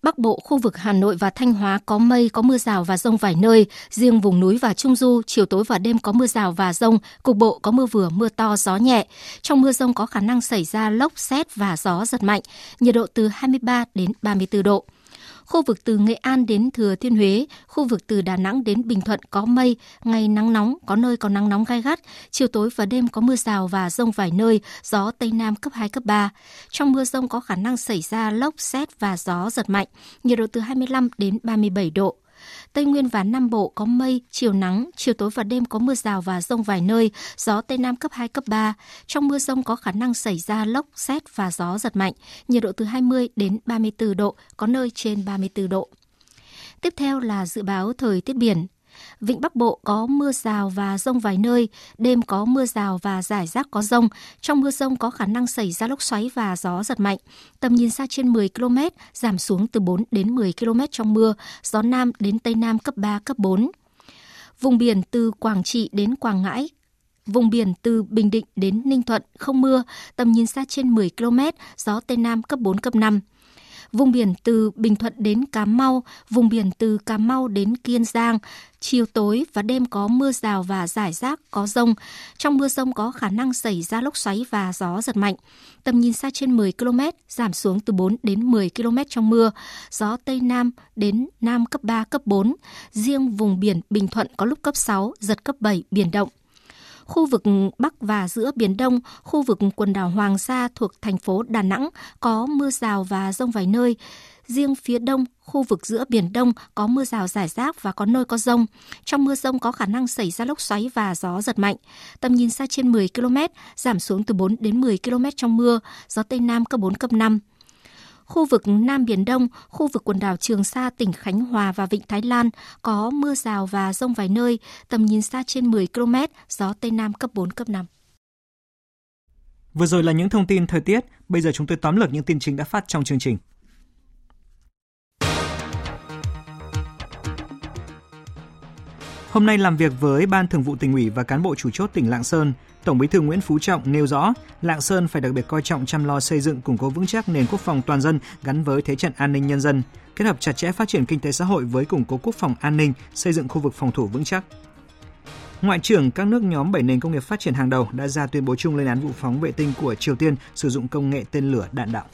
Bắc Bộ, khu vực Hà Nội và Thanh Hóa có mây, có mưa rào và rông vài nơi. Riêng vùng núi và Trung Du, chiều tối và đêm có mưa rào và rông, cục bộ có mưa vừa, mưa to, gió nhẹ. Trong mưa rông có khả năng xảy ra lốc, xét và gió giật mạnh, nhiệt độ từ 23 đến 34 độ. Khu vực từ Nghệ An đến Thừa Thiên Huế, khu vực từ Đà Nẵng đến Bình Thuận có mây, ngày nắng nóng, có nơi có nắng nóng gai gắt, chiều tối và đêm có mưa rào và rông vài nơi, gió Tây Nam cấp 2, cấp 3. Trong mưa rông có khả năng xảy ra lốc, xét và gió giật mạnh, nhiệt độ từ 25 đến 37 độ. Tây Nguyên và Nam Bộ có mây, chiều nắng, chiều tối và đêm có mưa rào và rông vài nơi, gió Tây Nam cấp 2, cấp 3. Trong mưa rông có khả năng xảy ra lốc, xét và gió giật mạnh, nhiệt độ từ 20 đến 34 độ, có nơi trên 34 độ. Tiếp theo là dự báo thời tiết biển. Vịnh Bắc Bộ có mưa rào và rông vài nơi, đêm có mưa rào và rải rác có rông. Trong mưa rông có khả năng xảy ra lốc xoáy và gió giật mạnh. Tầm nhìn xa trên 10 km, giảm xuống từ 4 đến 10 km trong mưa, gió Nam đến Tây Nam cấp 3, cấp 4. Vùng biển từ Quảng Trị đến Quảng Ngãi, Vùng biển từ Bình Định đến Ninh Thuận không mưa, tầm nhìn xa trên 10 km, gió Tây Nam cấp 4, cấp 5 vùng biển từ Bình Thuận đến Cà Mau, vùng biển từ Cà Mau đến Kiên Giang, chiều tối và đêm có mưa rào và rải rác có rông. Trong mưa rông có khả năng xảy ra lốc xoáy và gió giật mạnh. Tầm nhìn xa trên 10 km, giảm xuống từ 4 đến 10 km trong mưa. Gió Tây Nam đến Nam cấp 3, cấp 4. Riêng vùng biển Bình Thuận có lúc cấp 6, giật cấp 7, biển động khu vực Bắc và giữa Biển Đông, khu vực quần đảo Hoàng Sa thuộc thành phố Đà Nẵng có mưa rào và rông vài nơi. Riêng phía đông, khu vực giữa Biển Đông có mưa rào rải rác và có nơi có rông. Trong mưa rông có khả năng xảy ra lốc xoáy và gió giật mạnh. Tầm nhìn xa trên 10 km, giảm xuống từ 4 đến 10 km trong mưa, gió Tây Nam cấp 4, cấp 5 khu vực Nam Biển Đông, khu vực quần đảo Trường Sa, tỉnh Khánh Hòa và Vịnh Thái Lan có mưa rào và rông vài nơi, tầm nhìn xa trên 10 km, gió Tây Nam cấp 4, cấp 5. Vừa rồi là những thông tin thời tiết, bây giờ chúng tôi tóm lược những tin chính đã phát trong chương trình. Hôm nay làm việc với Ban Thường vụ tỉnh ủy và cán bộ chủ chốt tỉnh Lạng Sơn, Tổng Bí thư Nguyễn Phú Trọng nêu rõ, Lạng Sơn phải đặc biệt coi trọng chăm lo xây dựng củng cố vững chắc nền quốc phòng toàn dân gắn với thế trận an ninh nhân dân, kết hợp chặt chẽ phát triển kinh tế xã hội với củng cố quốc phòng an ninh, xây dựng khu vực phòng thủ vững chắc. Ngoại trưởng các nước nhóm 7 nền công nghiệp phát triển hàng đầu đã ra tuyên bố chung lên án vụ phóng vệ tinh của Triều Tiên sử dụng công nghệ tên lửa đạn đạo.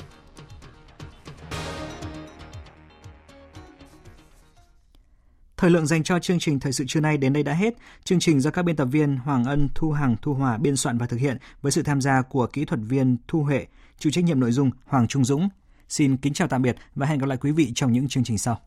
Thời lượng dành cho chương trình thời sự trưa nay đến đây đã hết. Chương trình do các biên tập viên Hoàng Ân, Thu Hằng, Thu Hòa biên soạn và thực hiện với sự tham gia của kỹ thuật viên Thu Huệ, chịu trách nhiệm nội dung Hoàng Trung Dũng. Xin kính chào tạm biệt và hẹn gặp lại quý vị trong những chương trình sau.